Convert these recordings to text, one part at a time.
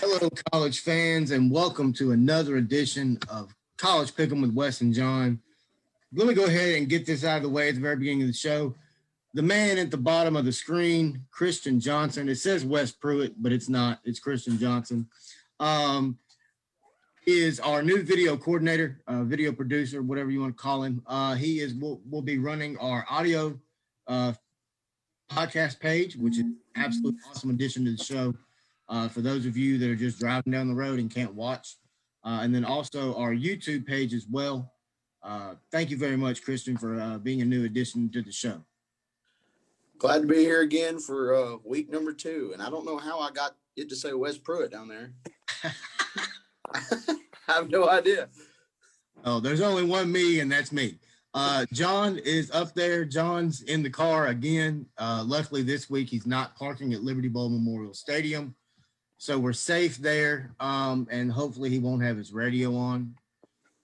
Hello, college fans, and welcome to another edition of College Pick'em with Wes and John. Let me go ahead and get this out of the way at the very beginning of the show. The man at the bottom of the screen, Christian Johnson. It says Wes Pruitt, but it's not. It's Christian Johnson. Um, is our new video coordinator, uh, video producer, whatever you want to call him. Uh, he is will will be running our audio uh, podcast page, which is absolute awesome addition to the show. Uh, for those of you that are just driving down the road and can't watch, uh, and then also our YouTube page as well. Uh, thank you very much, Christian, for uh, being a new addition to the show. Glad to be here again for uh, week number two, and I don't know how I got it to say Wes Pruitt down there. I have no idea. Oh, there's only one me, and that's me. Uh, John is up there. John's in the car again. Uh, luckily, this week he's not parking at Liberty Bowl Memorial Stadium, so we're safe there. Um, and hopefully, he won't have his radio on.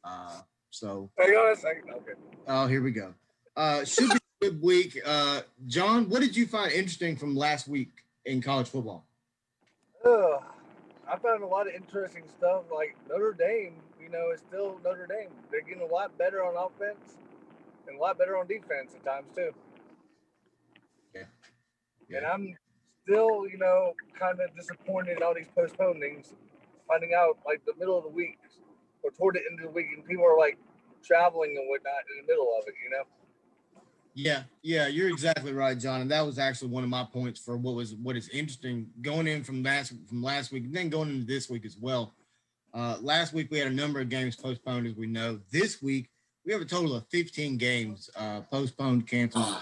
Uh, so, hang on a second. Okay. Oh, here we go. Uh, should be a good week. Uh, John, what did you find interesting from last week in college football? Ugh. I found a lot of interesting stuff. Like Notre Dame, you know, is still Notre Dame. They're getting a lot better on offense and a lot better on defense at times too. Yeah. yeah. And I'm still, you know, kind of disappointed in all these postponings. Finding out like the middle of the week or toward the end of the week, and people are like traveling and whatnot in the middle of it. You know. Yeah, yeah, you're exactly right, John. And that was actually one of my points for what was what is interesting going in from last from last week, and then going into this week as well. Uh, last week we had a number of games postponed, as we know. This week we have a total of 15 games uh, postponed, canceled.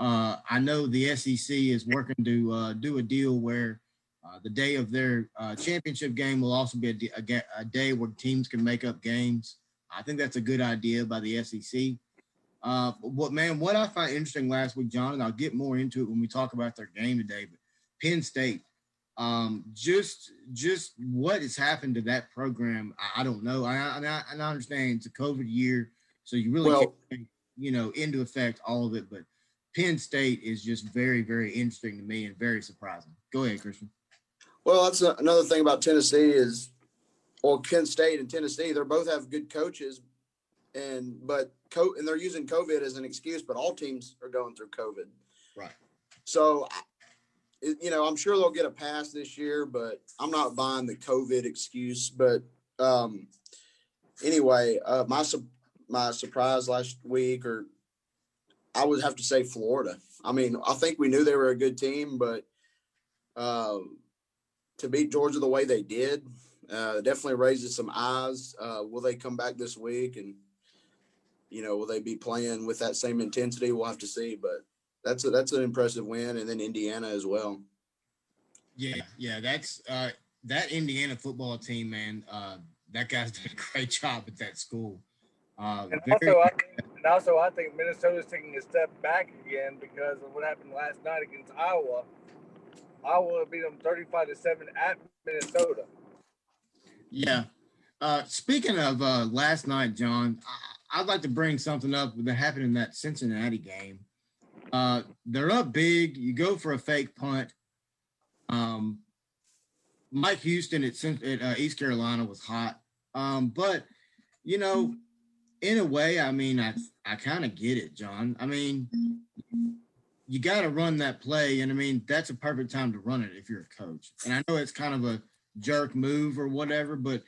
Uh, I know the SEC is working to uh, do a deal where uh, the day of their uh, championship game will also be a, a, a day where teams can make up games. I think that's a good idea by the SEC. Uh, what man, what I find interesting last week, John, and I'll get more into it when we talk about their game today. But Penn State, um, just just what has happened to that program, I, I don't know. I, I, I understand it's a COVID year, so you really Well- can't, you know, into effect all of it. But Penn State is just very, very interesting to me and very surprising. Go ahead, Christian. Well, that's a, another thing about Tennessee is, or Penn State and Tennessee, they both have good coaches, and but co- and they're using COVID as an excuse, but all teams are going through COVID. Right. So, you know, I'm sure they'll get a pass this year, but I'm not buying the COVID excuse. But um, anyway, uh, my my surprise last week, or I would have to say Florida. I mean, I think we knew they were a good team, but um, to beat Georgia the way they did, uh, definitely raises some eyes. Uh, will they come back this week? And you know, will they be playing with that same intensity? We'll have to see. But that's a, that's an impressive win, and then Indiana as well. Yeah, yeah, that's uh, that Indiana football team, man. Uh, that guy's done a great job at that school. Uh, And very- also, I think, and also, I think Minnesota's taking a step back again because of what happened last night against Iowa. Iowa beat them thirty-five to seven at Minnesota. Yeah. Uh, speaking of uh, last night, John, I- I'd like to bring something up that happened in that Cincinnati game. Uh, they're up big. You go for a fake punt. Um, Mike Houston at, at uh, East Carolina was hot. Um, but, you know, in a way, I mean, I, I kind of get it, John. I mean, you got to run that play. And I mean, that's a perfect time to run it if you're a coach. And I know it's kind of a jerk move or whatever, but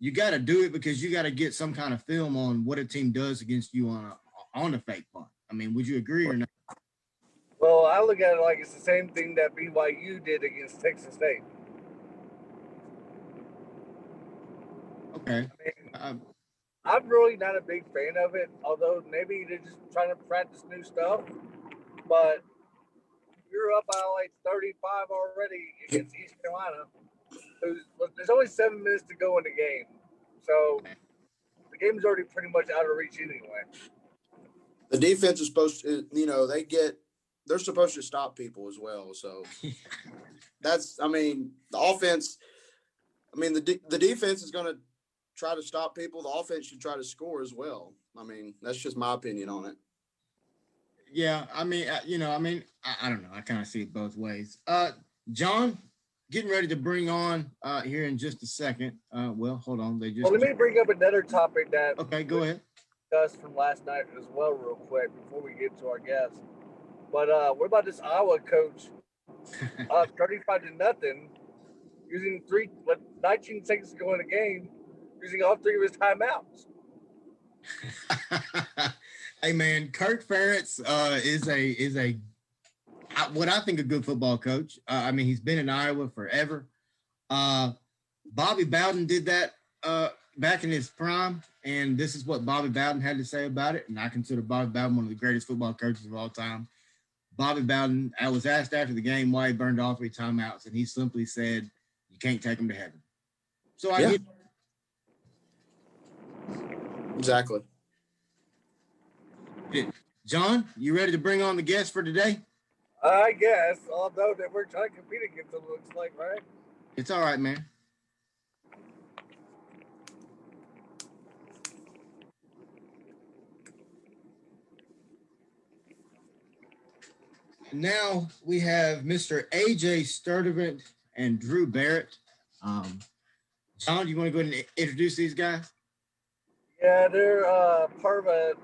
you got to do it because you got to get some kind of film on what a team does against you on a on a fake punt. I mean, would you agree or not? Well, I look at it like it's the same thing that BYU did against Texas State. Okay. I mean, Um, I'm really not a big fan of it, although maybe they're just trying to practice new stuff. But you're up by like 35 already against East Carolina. Who's, there's only seven minutes to go in the game. So the game's already pretty much out of reach anyway. The defense is supposed to, you know, they get they're supposed to stop people as well. So that's, I mean, the offense. I mean, the de- the defense is going to try to stop people. The offense should try to score as well. I mean, that's just my opinion on it. yeah, I mean, uh, you know, I mean, I, I don't know. I kind of see it both ways. Uh, John, getting ready to bring on uh, here in just a second. Uh, well, hold on. They just. Well, let me bring up another topic that Okay, go ahead. discussed from last night as well, real quick, before we get to our guests. But uh, what about this Iowa coach up 35 to nothing, using three, what, 19 seconds to go in the game, using all three of his timeouts? hey man, Kirk Ferentz uh, is a is a I- what I think a good football coach. Uh, I mean, he's been in Iowa forever. Uh, Bobby Bowden did that uh, back in his prime, and this is what Bobby Bowden had to say about it. And I consider Bobby Bowden one of the greatest football coaches of all time. Bobby Bowden, I was asked after the game why he burned all three timeouts, and he simply said, "You can't take him to heaven." So I Yeah. get Exactly. John, you ready to bring on the guest for today? I guess, although that we're trying to compete against them, looks like, right? It's all right, man. Now we have Mr. AJ Sturdivant and Drew Barrett. Um, John, do you want to go ahead and introduce these guys? Yeah, they're uh, part of a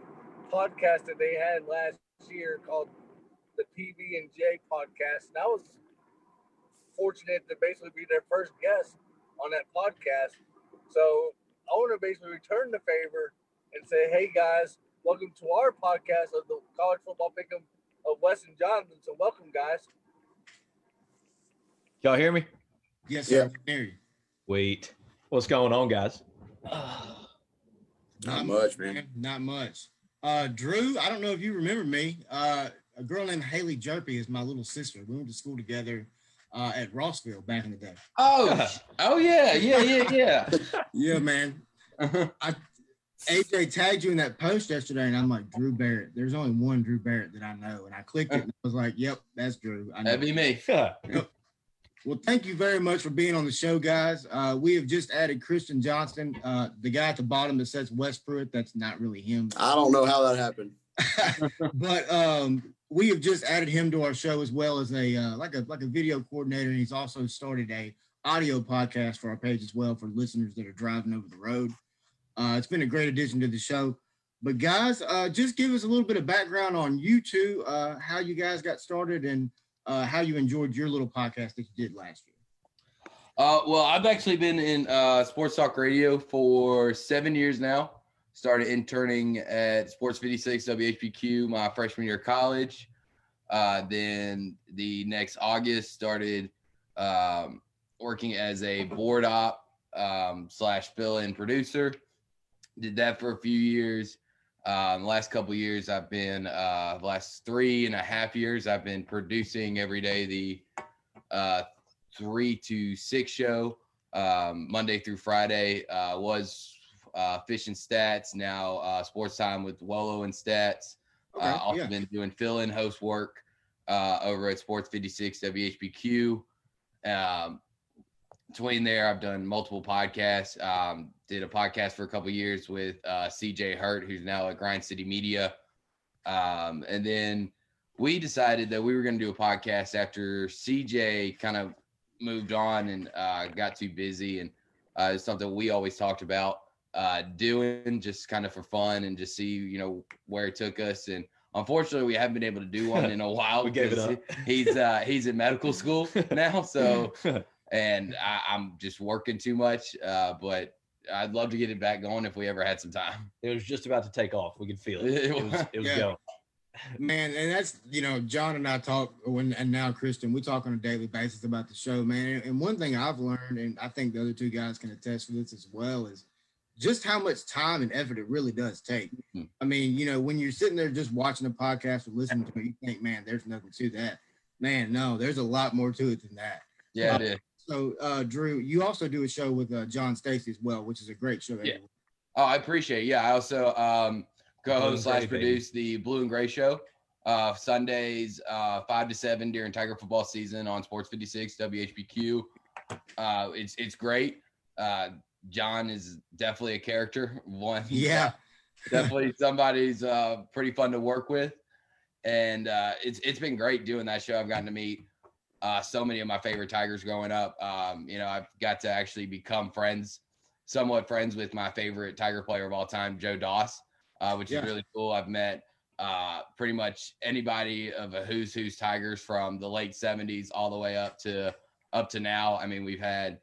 podcast that they had last year called the PB and J podcast. And I was fortunate to basically be their first guest on that podcast. So I want to basically return the favor and say, hey guys, welcome to our podcast of the college football pick'em of Wes and Jonathan. So welcome, guys. Y'all hear me? Yes, Yeah. sir. Hear you. Wait. What's going on, guys? Not much, man. Not much. Uh, Drew, I don't know if you remember me. Uh, a girl named Haley Jerpy is my little sister. We went to school together uh, at Rossville back in the day. Oh, oh yeah, yeah, yeah, yeah. Yeah, man. AJ tagged you in that post yesterday, and I'm like, Drew Barrett. There's only one Drew Barrett that I know. And I clicked it and I was like, yep, that's Drew. I know. That'd be me. Well, thank you very much for being on the show, guys. Uh, we have just added Christian Johnson, uh, the guy at the bottom that says Wes Pruitt. That's not really him. I don't know how that happened. but um, we have just added him to our show as well as a uh, like a like a video coordinator, and he's also started a audio podcast for our page as well for listeners that are driving over the road. Uh, it's been a great addition to the show. But guys, uh, just give us a little bit of background on you two, uh, how you guys got started, and uh, how you enjoyed your little podcast that you did last year. Uh, well, I've actually been in uh, sports talk radio for seven years now. Started interning at Sports 56 WHBQ my freshman year of college. Uh, then the next August started um, working as a board op um, slash fill-in producer. Did that for a few years. Um, the last couple years, I've been uh, the last three and a half years, I've been producing every day the uh, three to six show um, Monday through Friday. Uh, was uh, Fish and Stats now uh, Sports Time with Wolo and Stats. uh, also yeah. been doing fill-in host work uh, over at Sports 56 WHBQ. Um, between there, I've done multiple podcasts. Um, did a podcast for a couple years with uh, CJ Hurt, who's now at Grind City Media. Um, and then we decided that we were going to do a podcast after CJ kind of moved on and uh, got too busy. And uh, it's something we always talked about uh, doing just kind of for fun and just see, you know, where it took us. And unfortunately, we haven't been able to do one in a while. We gave it because up. He's uh, he's in medical school now, so and I, I'm just working too much. Uh, but I'd love to get it back going if we ever had some time. it was just about to take off. We could feel it. It was, it was Yeah. going. Man, and that's you know, John and I talk when and now Christian, we talk on a daily basis about the show, man. And one thing I've learned, and I think the other two guys can attest to this as well, is just how much time and effort it really does take. Mhm. I mean, you know, when you're sitting there just watching a podcast or listening to it, you think, man, there's nothing to that. Man, no, there's a lot more to it than that. Yeah, it is. So, uh, Drew, you also do a show with uh, John Stacy as well, which is a great show. Yeah. Oh, I appreciate. it. Yeah, I also um, co-host slash produce the Blue and Gray Show uh, Sundays uh, five to seven during Tiger football season on Sports 56 WHBQ. Uh, it's it's great. Uh, John is definitely a character. One, Yeah. definitely somebody's uh, pretty fun to work with, and uh, it's it's been great doing that show. I've gotten to meet uh, so many of my favorite Tigers growing up. Um, you know, I've got to actually become friends, somewhat friends with my favorite Tiger player of all time, Joe Doss, uh, which Yeah. is really cool. I've met uh, pretty much anybody of a who's who's Tigers from the late '70s all the way up to up to now. I mean, we've had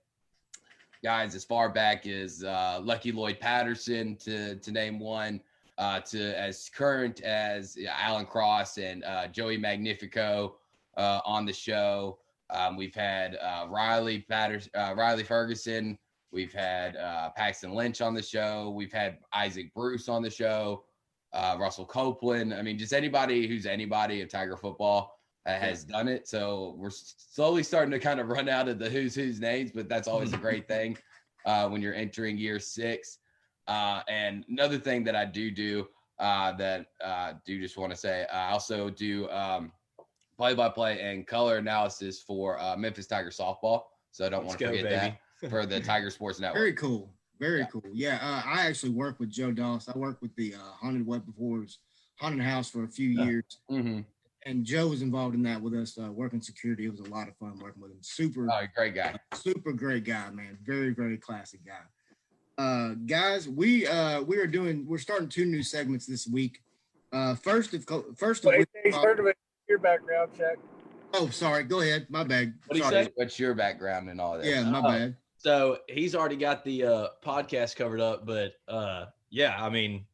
guys as far back as uh, Lucky Lloyd Patterson to to name one, uh, to as current as yeah, Alan Cross and uh, Joey Magnifico uh, on the show. Um, we've had uh, Riley Patterson, uh, Riley Ferguson. We've had uh, Paxton Lynch on the show. We've had Isaac Bruce on the show. Uh, Russell Copeland. I mean, just anybody who's anybody of Tiger football has done it. So we're slowly starting to kind of run out of the who's who's names, but that's always a great thing uh, when you're entering year six. Uh, and another thing that I do do uh, that uh, do just want to say, I also do um, play-by-play and color analysis for uh, Memphis Tiger softball. So I don't want to forget baby. that for the Tiger Sports Network. Very cool. Very Yeah. cool. Yeah, uh, I actually work with Joe Doss. I worked with the uh, Haunted Web Befores Haunted House for a few Yeah. years, hmm and Joe was involved in that with us, uh, working security. It was a lot of fun working with him. Super, Oh, great guy. super great guy, man. Very, very classic guy. Uh, guys, we uh, we are doing. We're starting two new segments this week. Uh, first, of co- first of Wait, which, he's heard of it. Your background check. oh, sorry. Go ahead. My bad. What'd he Sorry. say? What's your background and all that? Yeah, my Oh. bad. So he's already got the uh, podcast covered up, but uh, yeah, I mean,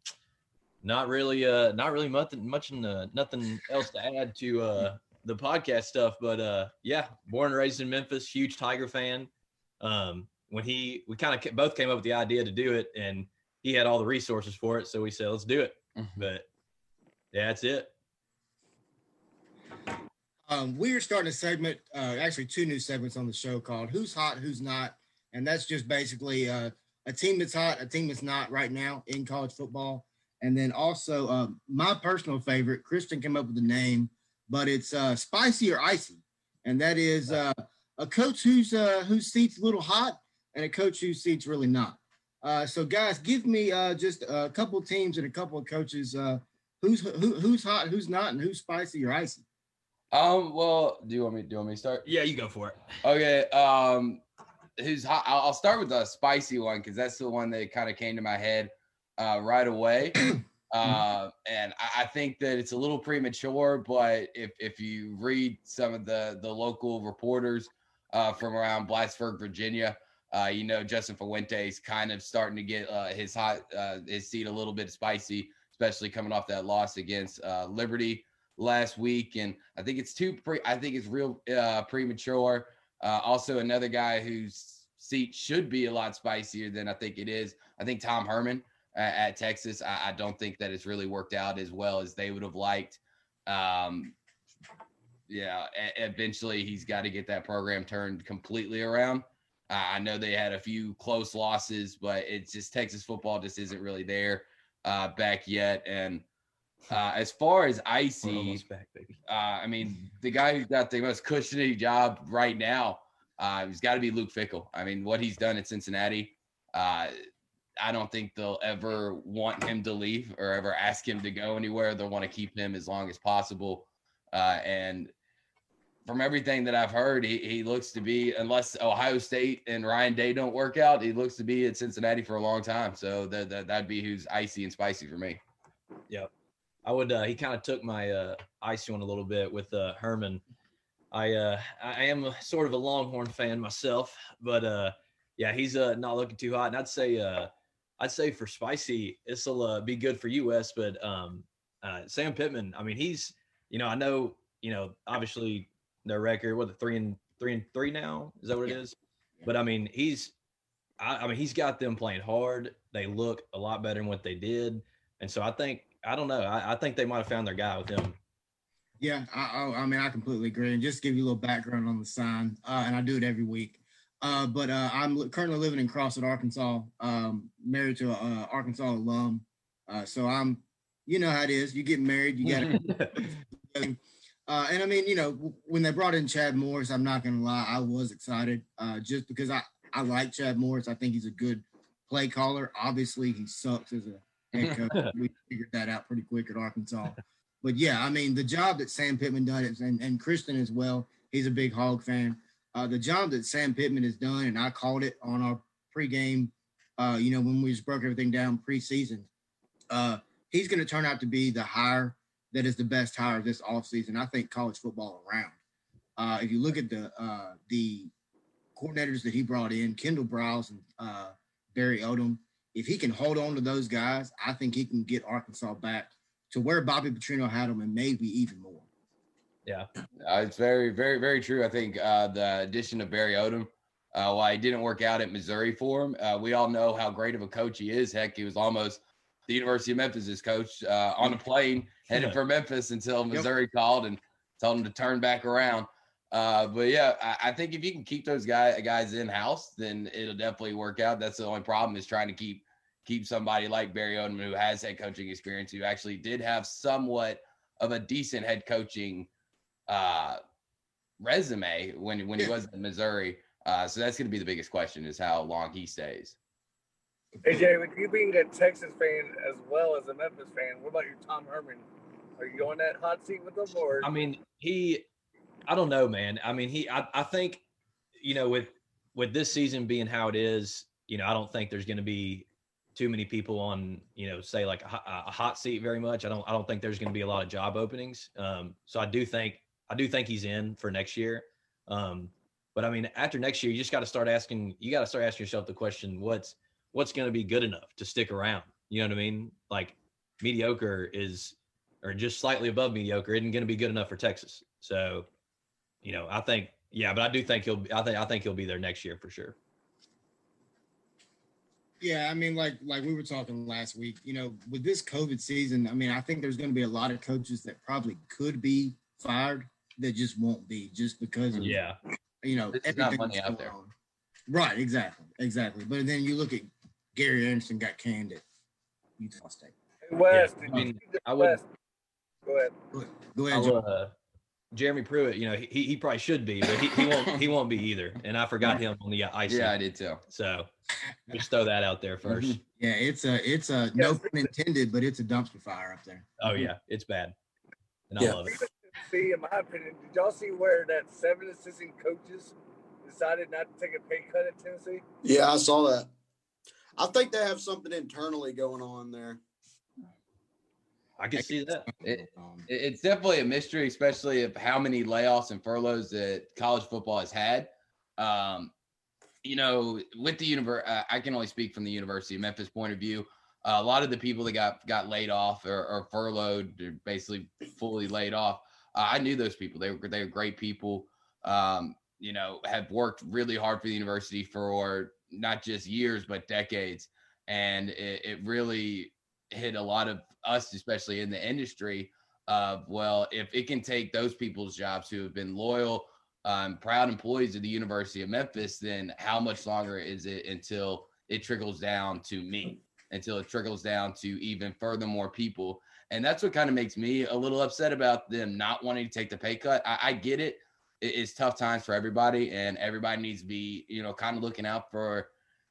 not really, uh, not really much, much, in the, nothing else to add to uh, the podcast stuff. But uh, yeah, born and raised in Memphis, huge Tiger fan. Um, when he, we kind of both came up with the idea to do it, and he had all the resources for it, so we said, let's do it. Mhm. But yeah, that's it. Um, we are starting a segment, uh, actually two new segments on the show called "Who's Hot, Who's Not," and that's just basically uh, a team that's hot, a team that's not right now in college football, and then also uh, my personal favorite. Christian came up with the name, but it's uh, spicy or icy, and that is uh, a coach who's uh, whose seat's a little hot and a coach whose seat's really not. So, guys, give me just a couple teams and a couple of coaches. Who's who, who's hot, who's not, and who's spicy or icy. Um. Well, do you want me? Do you want me to start? Yeah, you go for it. Okay. Um, who's hot? I'll, I'll start with the spicy one because that's the one that kind of came to my head uh, right away. uh, and I, I think that it's a little premature, but if if you read some of the the local reporters uh, from around Blacksburg, Virginia, uh, you know Justin Fuente's kind of starting to get uh, his hot uh, his seat a little bit spicy, especially coming off that loss against uh, Liberty last week, and I think it's too pre. I think it's real uh, premature. Uh, also, another guy whose seat should be a lot spicier than I think it is. I think Tom Herman at, at Texas. I, I don't think that it's really worked out as well as they would have liked. Um, yeah, e- eventually he's got to get that program turned completely around. Uh, I know they had a few close losses, but it's just Texas football just isn't really there uh, back yet. And uh, as far as We're icy, back, baby. uh, I mean, the guy who's got the most cushiony job right now, uh, he's got to be Luke Fickell. I mean, what he's done at Cincinnati, uh, I don't think they'll ever want him to leave or ever ask him to go anywhere. They'll want to keep him as long as possible. Uh, and from everything that I've heard, he, he looks to be, unless Ohio State and Ryan Day don't work out, he looks to be at Cincinnati for a long time. So that, that, that'd be who's icy and spicy for me. I would. Uh, he kind of took my uh, icy one a little bit with uh, Herman. I uh, I am a, sort of a Longhorn fan myself, but uh, yeah, he's uh, not looking too hot. And I'd say uh, I'd say for spicy, this will uh, be good for US. But um, uh, Sam Pittman, I mean, he's you know I know you know obviously their record what the three and three and three now is that what it is? But I mean he's I, I mean he's got them playing hard. They look a lot better than what they did, and so I think I don't know. I, I think they might have found their guy with him. Yeah, I, I, I mean, I completely agree. And just to give you a little background on the sign, uh, and I do it every week. Uh, but uh, I'm currently living in Crossett, Arkansas, um, married to an uh, Arkansas alum. Uh, so I'm, you know how it is. You get married, you got to. uh, and I mean, you know, when they brought in Chad Morris, I'm not going to lie, I was excited uh, just because I, I like Chad Morris. I think he's a good play caller. Obviously, he sucks as a. we figured that out pretty quick at Arkansas. But yeah, I mean, the job that Sam Pittman done is, and, and Christian as well, He's a big Hog fan. Uh, the job that Sam Pittman has done, and I called it on our pregame, uh, you know, when we just broke everything down preseason. Uh, he's going to turn out to be the hire that is the best hire this offseason. I think college football around. Uh, if you look at the uh, the coordinators that he brought in, Kendall Briles and uh, Barry Odom, if he can hold on to those guys, I think he can get Arkansas back to where Bobby Petrino had them and maybe even more. Yeah, Uh, it's very, very, very true. I think uh, the addition of Barry Odom, uh, while he didn't work out at Missouri for him, uh, we all know how great of a coach he is. Heck, he was almost the University of Memphis's coach uh, on a plane headed Yeah. for Memphis until Missouri called and told him to turn back around. Uh, but yeah, I, I think if you can keep those guy, guys in house, then it'll definitely work out. That's the only problem is trying to keep keep somebody like Barry Odom who has head coaching experience, who actually did have somewhat of a decent head coaching uh, resume when when he was in Missouri. Uh, so that's going to be the biggest question: is how long he stays. AJ, with you being a Texas fan as well as a Memphis fan, what about your Tom Herman? Are you on that hot seat with them, or I mean, he, I don't know, man. I mean, he, I, I think, you know, with with this season being how it is, you know, I don't think there's going to be too many people on, you know, say like a, a hot seat very much. I don't, I don't think there's going to be a lot of job openings. Um, so I do think, I do think he's in for next year. Um, but I mean, after next year, you just got to start asking, you got to start asking yourself the question, what's, what's going to be good enough to stick around? You know what I mean? Like mediocre is, or just slightly above mediocre isn't going to be good enough for Texas. So, you know, I think, yeah, but I do think he'll, I think, I think he'll be there next year for sure. Yeah, I mean, like like we were talking last week, you know, with this COVID season, I mean, I think there's going to be a lot of coaches that probably could be fired that just won't be just because of Yeah. you know There's not everything money out there. on. Right, exactly, exactly. But then you look at Gary Anderson got canned at Utah State. Wes? I did mean, you see the I would- Wes? Go ahead. Go ahead, go ahead I'll, uh, Jeremy Pruitt, you know, he, he probably should be, but he, he won't he won't be either. And I forgot him on the uh, ice. Yeah, I did too. So just throw that out there 1st Yeah, it's a it's a no Yes. pun intended, but it's a dumpster fire up there. Oh yeah, it's bad, and I Yeah. love it. See, in my opinion, did y'all see where that seven assistant coaches decided not to take a pay cut at Tennessee? Yeah, I saw that. I think they have something internally going on there. I can see that. It- Um, It's definitely a mystery, especially of how many layoffs and furloughs that college football has had. Um, you know, with the universe, uh, I can only speak from the University of Memphis point of view. Uh, a lot of the people that got got laid off or, or furloughed, or basically fully laid off. Uh, I knew those people. They were they were great people. Um, you know, have worked really hard for the university for not just years but decades, and it, it really hit a lot of us, especially in the industry, of well, if it can take those people's jobs who have been loyal, um, proud employees of the University of Memphis, then how much longer is it until it trickles down to me, until it trickles down to even further more people? And that's what kind of makes me a little upset about them not wanting to take the pay cut. I, I get it. It- It's tough times for everybody, and everybody needs to be, you know, kind of looking out for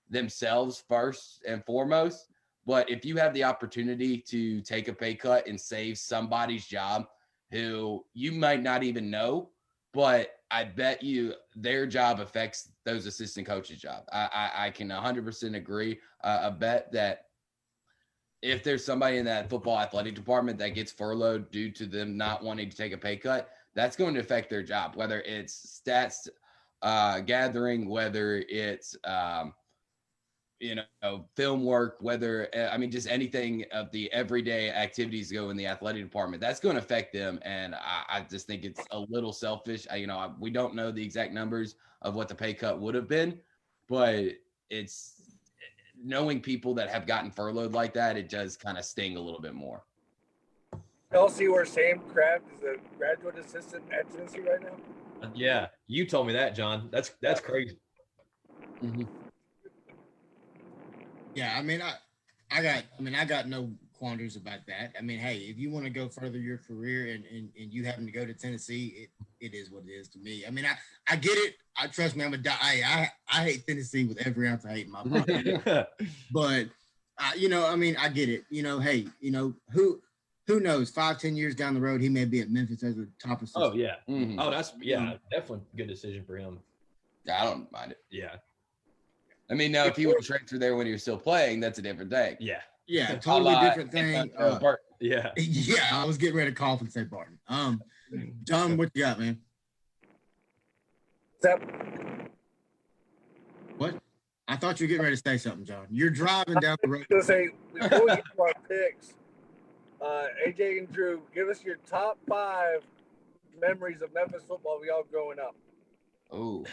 themselves first and foremost. But if you have the opportunity to take a pay cut and save somebody's job who you might not even know, but I bet you their job affects those assistant coaches' job. I, I, I can 100% agree. Uh, I bet that if there's somebody in that football athletic department that gets furloughed due to them not wanting to take a pay cut, that's going to affect their job, whether it's stats uh, gathering, whether it's um, you know film work whether uh, i mean just anything of the everyday activities go in the athletic department that's going to affect them and i, I just think it's a little selfish I, you know I, we don't know the exact numbers of what the pay cut would have been but it's knowing people that have gotten furloughed like that it does kind of sting a little bit more Y'all see where Sam Kraft is a graduate assistant at Tennessee right now? Yeah, you told me that, John. That's that's crazy. Yeah, I mean, I, I got, I mean, I got no quandaries about that. I mean, hey, if you want to go further your career and, and and you happen to go to Tennessee, it it is what it is to me. I mean, I I get it. I trust me. I'm a die. I I, I hate Tennessee with every ounce I hate in my body. but uh, you know, I mean, I get it. You know, hey, you know who who knows? Five, ten years down the road, he may be at Memphis as a top assistant. Oh yeah. Mhm. Oh, that's yeah, definitely good decision for him. I don't mind it. Yeah. I mean, now if he would have transferred there when he was still playing, that's a different thing. Yeah. yeah, A totally la different thing. Uh, Burke. Yeah. yeah, I was getting ready to cough and say Barton. Um, John, what you got, man? Except What? I thought you were getting ready to say something, John. You're driving down the road. to say before we get to our picks, uh, AJ and Drew, give us your top five memories of Memphis football we all growing up. Oh,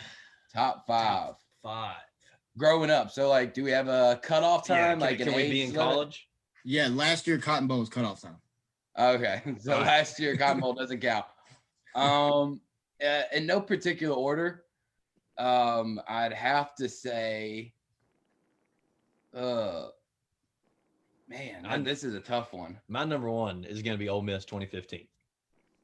top five. Five. Growing up. So, like, do we have a cutoff Yeah, time? can, like, can we be in limit? college? Yeah, last year Cotton Bowl was cut off time. Okay, so Alright. last year Cotton Bowl doesn't count. Um, uh, in no particular order, um, I'd have to say, uh, man, I'm- this is a tough one. My number one is going to be Ole Miss 2015.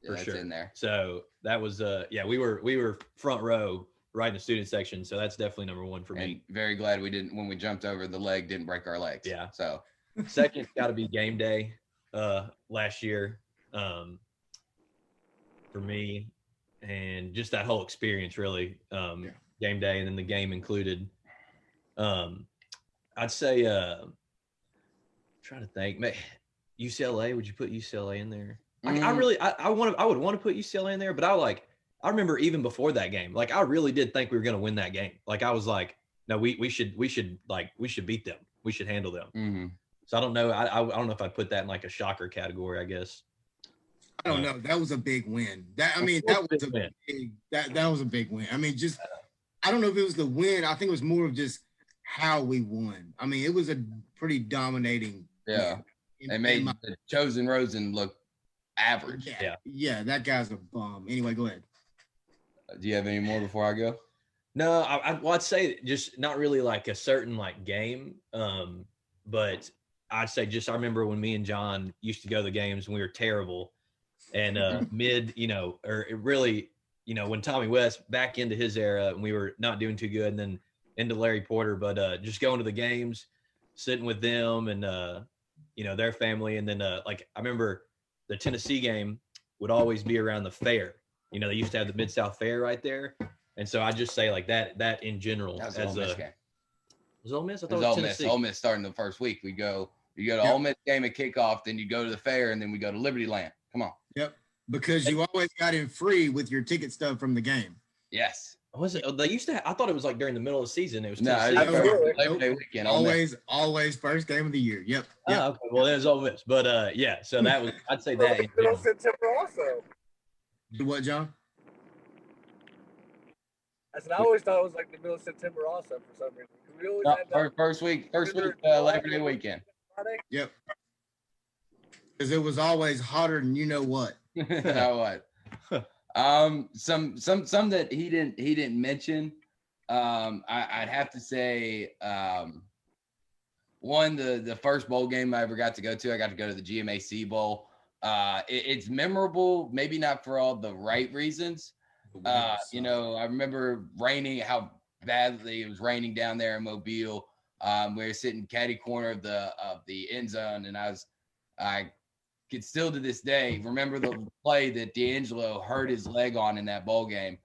Yeah, For that's sure. in there. So that was uh yeah we were we were front row right in the student section. So that's definitely number one for And me. very glad we didn't when we jumped over the leg didn't break our legs. Yeah. So Second got to be game day uh last year um for me and just that whole experience really um Yeah. game day and then the game included um I'd say uh trying to think ma- UCLA would you put UCLA in there I, I Mm. really I, I want to I would want to put UCLA in there but I like I remember even before that game like I really did think we were going to win that game like I was like no we we should we should like we should beat them we should handle them mhm. so I don't know. I, I I don't know if I'd put that in like a shocker category. I guess. I don't know. That was a big win. That I mean, that was a Big win. big that that was a big win. I mean, just I don't know if it was the win. I think it was more of just how we won. I mean, it was a pretty dominating. yeah, win. In- they in made my- the chosen Rosen look average. yeah, Yeah. yeah, that guy's a bum. Anyway, go ahead. Do you have any more before I go? No, I, I well, I'd say just not really like a certain like game. Um, but I'd say just I remember when me and John used to go to the games and we were terrible, and uh, mid, you know, or it really, you know, when Tommy West back into his era and we were not doing too good, and then into Larry Porter, but uh, just going to the games, sitting with them and uh, you know their family, and then uh, like I remember the Tennessee game would always be around the fair. You know, they used to have the Mid South Fair right there. And so I just say like that that in general That was as Ole Miss a game. was it Ole Miss? I It thought was it Ole was Miss. Tennessee. Ole Miss starting the first week. We go, you go to Yep. Ole Miss game at kickoff, then you go to the fair, and then we go to Libertyland. Come on. Yep. Because you always got in free with your ticket stub from the game. Yes. Was it? They used to. Have, I thought it was like during the middle of the season. It was No, Tennessee. it's Absolutely. Labor Day weekend. Ole Miss. Always, always first game of the year. Yep. yep. Oh, okay. Well, it was Ole Miss, but uh, yeah. So that was. I'd say that. in Middle general. September also. Do what, John? I said I always thought it was like the middle of September also for some reason. We always No, had that first, first week, first week, uh, Labor Day weekend. Friday. Yep. Because it was always hotter than you know what. Now what? um, some some some that he didn't he didn't mention. Um, I, I'd have to say, um, one the the first bowl game I ever got to go to. I got to go to the GMAC Bowl. Uh, it- it's memorable, maybe not for all the right reasons. Uh, you know, I remember raining, how badly it was raining down there in Mobile. Um, we were sitting caddy corner of the of the end zone, and I was, I could still to this day remember the play that DeAngelo hurt his leg on in that bowl game.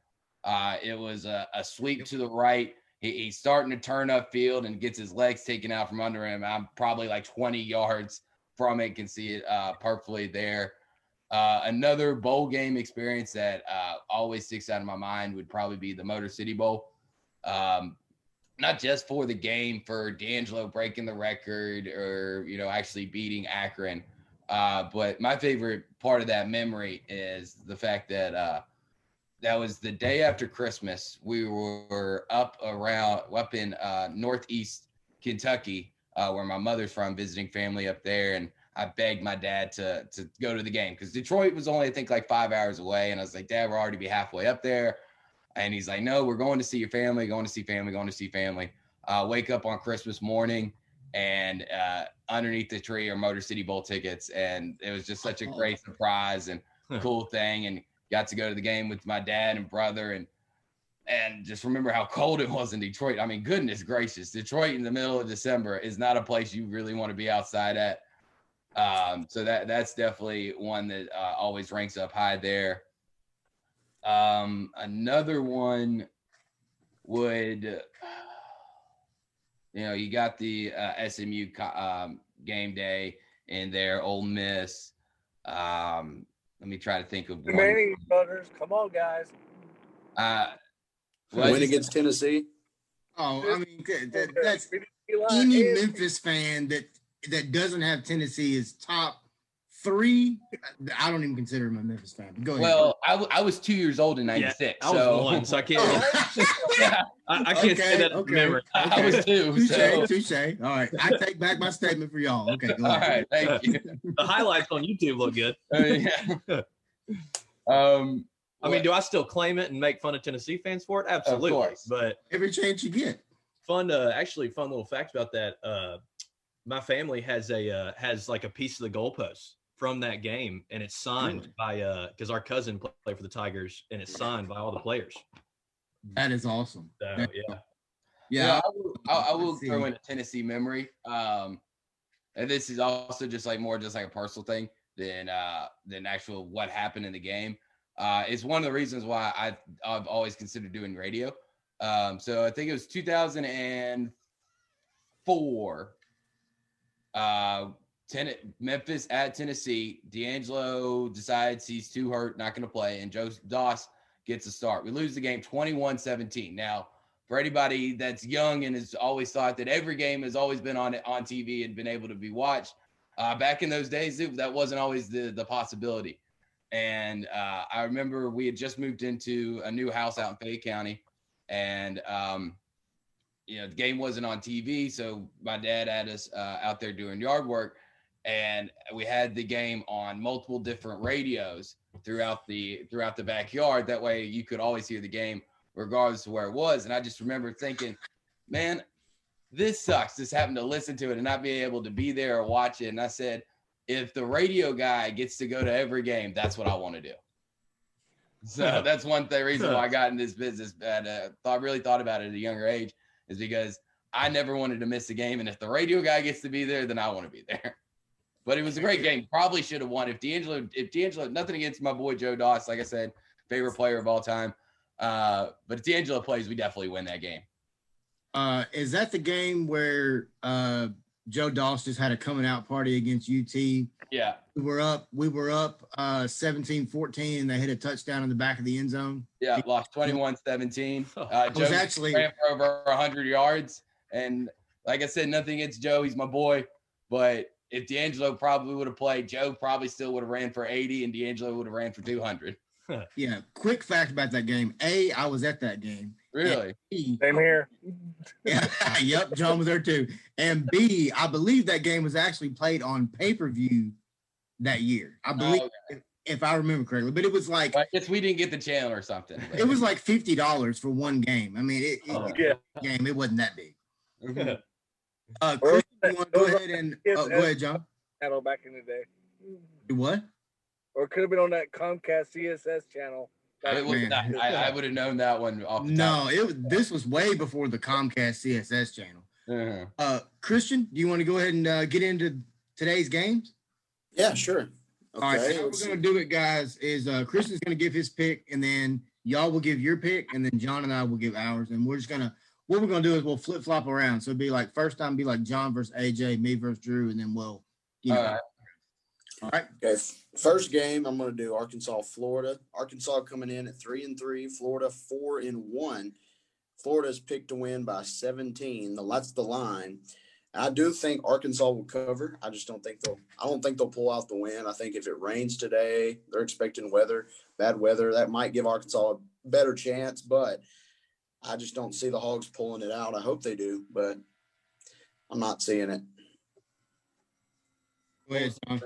Uh, it was a, a sweep to the right. He, he's starting to turn upfield and gets his legs taken out from under him. I'm probably like 20 yards from it, can see it uh, perfectly there. Uh, another bowl game experience that uh, always sticks out in my mind would probably be the Motor City Bowl. Um, not just for the game, for DeAngelo breaking the record or, you know, actually beating Akron. Uh, but my favorite part of that memory is the fact that uh, that was the day after Christmas. We were up around, up in uh, Northeast Kentucky, uh, where my mother's from, visiting family up there. And I begged my dad to to go to the game because Detroit was only I think like five hours away, and I was like, Dad, we're already be halfway up there, and he's like, No, we're going to see your family, going to see family, going to see family. Uh, wake up on Christmas morning, and uh, underneath the tree are Motor City Bowl tickets, and it was just such a great surprise and cool thing, and got to go to the game with my dad and brother, and and just remember how cold it was in Detroit. I mean, goodness gracious, Detroit in the middle of December is not a place you really want to be outside at. Um, so that that's definitely one that uh, always ranks up high there. Um, another one would, you know, you got the uh, SMU um, game day in there, Ole Miss. Um, let me try to think of one. Manning brothers, come on, guys. Uh, what- Win against Tennessee. Oh, I mean, that, that's any Memphis fan that that doesn't have Tennessee is top three. I don't even consider him a Memphis fan. Go ahead. well, I, w- I was two years old in Yeah, '96, I was so one, so I can't. Oh. yeah, I, I can't Okay, say that okay. memory. I was two. touche, So, touche. All right, I take back my statement for y'all. Okay, go all ahead. right, thank you. The highlights on YouTube look good. Uh, yeah. um, I mean, do I still claim it and make fun of Tennessee fans for it? Absolutely. course. But Every chance you get. fun, uh, actually, fun little fact about that. Uh, my family has a uh, has like a piece of the goalpost from that game, and it's signed Really? by uh because our cousin played for the Tigers, and it's signed by all the players. That is awesome. So That- yeah, Yeah, Yeah, I will, I, I will throw in a Tennessee memory. Um, and this is also just like more just like a personal thing than uh than actual what happened in the game. Uh, it's one of the reasons why I I've always considered doing radio. Um, so I think it was 2004. Uh, ten, Memphis at Tennessee. DeAngelo decides he's too hurt, not going to play, and Joe Doss gets a start. We lose the game 21 17. Now, for anybody that's young and has always thought that every game has always been on on TV and been able to be watched, uh, back in those days, it- that wasn't always the, the possibility. And uh, I remember we had just moved into a new house out in Fayette County, and um, you know the game wasn't on TV, so my dad had us uh, out there doing yard work, and we had the game on multiple different radios throughout the throughout the backyard. That way, you could always hear the game regardless of where it was. And I just remember thinking, man, this sucks. Just having to listen to it and not being able to be there or watch it. And I said, if the radio guy gets to go to every game, that's what I want to do. So that's one thing reason why I got in this business. And uh, thought really thought about it at a younger age is because I never wanted to miss a game. And if the radio guy gets to be there, then I want to be there. But it was a great game. Probably should have won if DeAngelo. If DeAngelo, nothing against my boy Joe Doss. Like I said, favorite player of all time. Uh, but if DeAngelo plays, we definitely win that game. Uh, is that the game where uh, Joe Doss just had a coming out party against UT? Yeah, We were up, we were up uh 17-14 and they hit a touchdown in the back of the end zone. yeah, lost 21-17. Uh, It was Joe actually ran for over 100 yards. And like I said, nothing against Joe. He's my boy. But if DeAngelo probably would have played, Joe probably still would have ran for 80 and DeAngelo would have ran for 200. yeah, quick fact about that game. A, I was at that game. Really? B, Same here. Yeah, yep, John was there too. And B, I believe that game was actually played on pay-per-view that year. I believe Oh, if I remember correctly. But it was like I guess we didn't get the channel or something. it was like fifty dollars for one game. I mean, it, it Oh. Yeah. game it wasn't that big. Mhm. Uh, Chris, you want to go ahead and kids oh, go ahead, John. Channel back in the day. Do what? Or it could have been on that Comcast CSS channel. Back It was Man. not, I, I would have known that one off the top. No, it this was way before the Comcast CSS channel. Uh-huh. Uh, Christian, do you want to go ahead and uh, get into today's games? Yeah, sure. All right, Okay. so we're gonna do it, guys, is uh Christian's gonna give his pick, and then y'all will give your pick, and then John and I will give ours, and we're just gonna what we're gonna do is we'll flip flop around. So it'd be like first time be like John versus AJ, me versus Drew, and then we'll you know. All right. All right. Okay, first game I'm going to do Arkansas, Florida. Arkansas coming in at three and three. Florida four and one. Florida's picked to win by 17. That's the line. I do think Arkansas will cover. I just don't think they'll. I don't think they'll pull out the win. I think if it rains today, they're expecting weather, bad weather. That might give Arkansas a better chance, but I just don't see the Hogs pulling it out. I hope they do, but I'm not seeing it. Go ahead, John.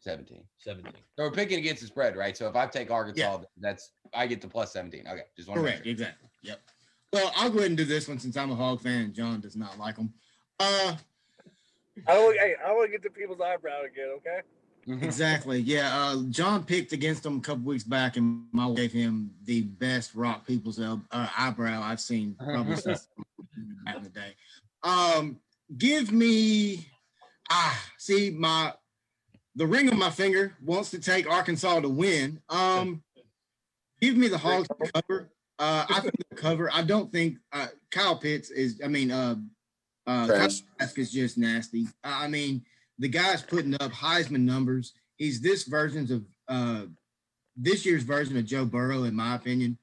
17. 17. So we're picking against the spread, right? So if I take Arkansas, that's I get the plus 17. Okay, just want to Correct, exactly. Yep. Well, I'll go ahead and do this one since I'm a Hog fan and John does not like them. Uh, I will, hey, I want to get the people's eyebrow again, okay? exactly. Yeah. Uh, John picked against them a couple weeks back, and I gave him the best rock people's el- uh, eyebrow I've seen probably since back in the day. Um, give me ah, see my the ring of my finger wants to take Arkansas to win. Um, give me the Hogs to cover. Uh, I think the cover. I don't think uh, Kyle Pitts is. I mean, uh, uh, Kyle Trash. Trask is just nasty. I mean, the guy's putting up Heisman numbers. He's this versions of uh, this year's version of Joe Burrow, in my opinion.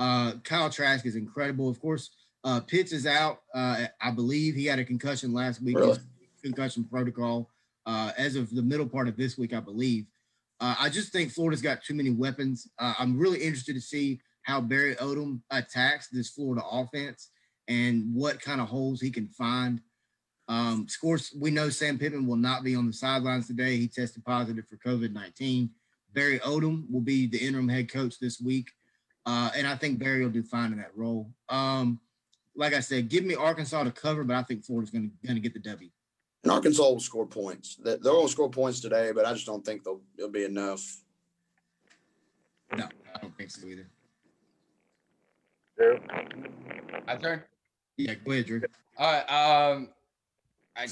Uh, Kyle Trask is incredible. Of course, uh, Pitts is out. Uh, I believe he had a concussion last week. Really? Concussion protocol uh, as of the middle part of this week, I believe. Uh, I just think Florida's got too many weapons. Uh, I'm really interested to see how Barry Odom attacks this Florida offense and what kind of holes he can find. Um, of course, we know Sam Pittman will not be on the sidelines today. He tested positive for COVID 19. Barry Odom will be the interim head coach this week. Uh, and I think Barry will do fine in that role. Um, like I said, give me Arkansas to cover, but I think Florida's going to going to get the W. And Arkansas will score points. They- They're going to score points today, but I just don't think they'll, it'll be enough. No, I don't think so either. Drew. My turn. Yeah, go ahead, Drew. All right. Um, I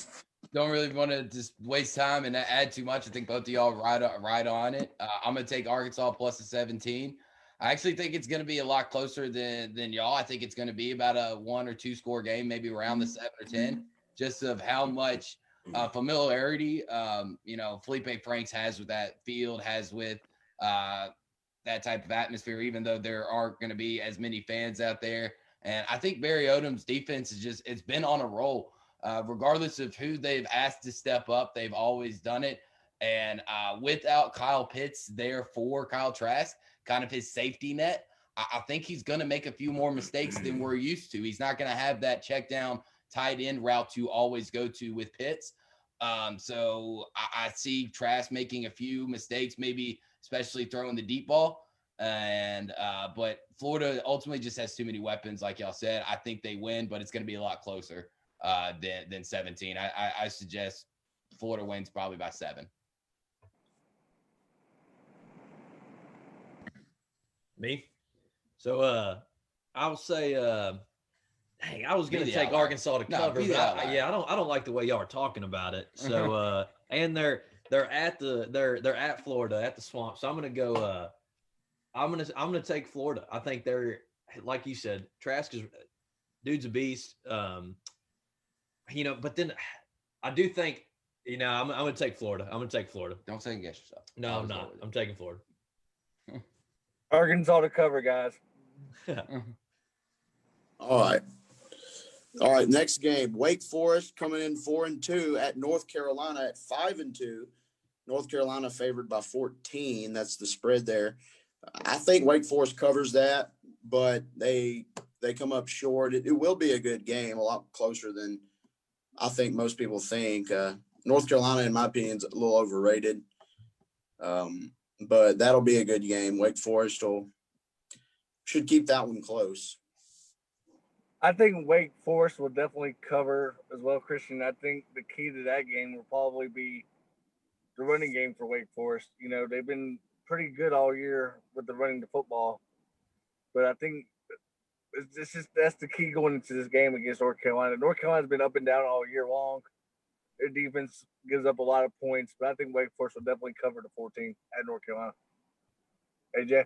don't really want to just waste time and add too much. I think both of y'all right on, right on it. Uh, I'm gonna take Arkansas plus the 17. I actually think it's gonna be a lot closer than than y'all. I think it's gonna be about a one or two score game, maybe around the seven or ten, just of how much uh, familiarity um, you know Felipe Franks has with that field, has with uh, that type of atmosphere. Even though there aren't going to be as many fans out there, and I think Barry Odom's defense is just it's been on a roll. Uh, regardless of who they've asked to step up, they've always done it. And uh, without Kyle Pitts there for Kyle Trask, kind of his safety net, I, I think he's going to make a few more mistakes than we're used to. He's not going to have that check down tight end route to always go to with Pitts. Um, so I, I see Trask making a few mistakes, maybe especially throwing the deep ball. And uh, but Florida ultimately just has too many weapons, like y'all said. I think they win, but it's going to be a lot closer uh, than than 17. I, I I suggest Florida wins probably by seven. Me? So uh I'll say uh dang, I was gonna take outlier. Arkansas to cover, be the but I, yeah, I don't I don't like the way y'all are talking about it. So uh and they're they're at the they're they're at Florida at the swamp. So I'm gonna go uh I'm gonna I'm gonna take Florida. I think they're like you said, Trask is dude's a beast. Um you know, but then I do think, you know, I'm, I'm gonna take Florida. I'm gonna take Florida. Don't second guess yourself. No, I'm not. with. I'm taking Florida. Arkansas to cover, guys. All right. All right. Next game. Wake Forest coming in four and two at North Carolina at five and two. North Carolina favored by 14. That's the spread there. I think Wake Forest covers that, but they they come up short. It, it will be a good game, a lot closer than I think most people think. Uh, North Carolina, in my opinion, is a little overrated. Um, but that'll be a good game. Wake Forest will should keep that one close. I think Wake Forest will definitely cover as well, Christian. I think the key to that game will probably be the running game for Wake Forest. You know, they've been pretty good all year with the running the football, but I think it's just that's the key going into this game against North Carolina. North Carolina's been up and down all year long. Their defense gives up a lot of points, but I think Wake Forest will definitely cover the 14 at North Carolina. AJ,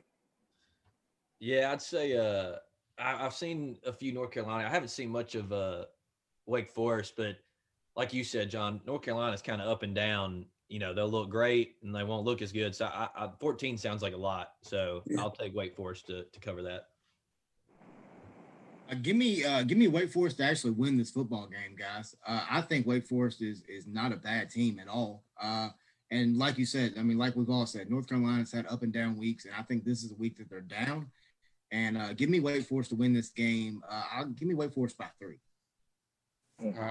Yeah, I'd say uh, I, I've seen a few North Carolina. I haven't seen much of uh, Wake Forest, but like you said, John, North Carolina's kind of up and down. You know, they'll look great and they won't look as good. So I, I, 14 sounds like a lot. So Yeah. I'll take Wake Forest to, to cover that. Uh, give me, uh, give me Wake Forest to actually win this football game, guys. Uh, I think Wake Forest is is not a bad team at all. Uh, and like you said, I mean, like we've all said, North Carolina's had up and down weeks, and I think this is a week that they're down. And uh, give me Wake Forest to win this game. Uh, I'll give me Wake Forest by three.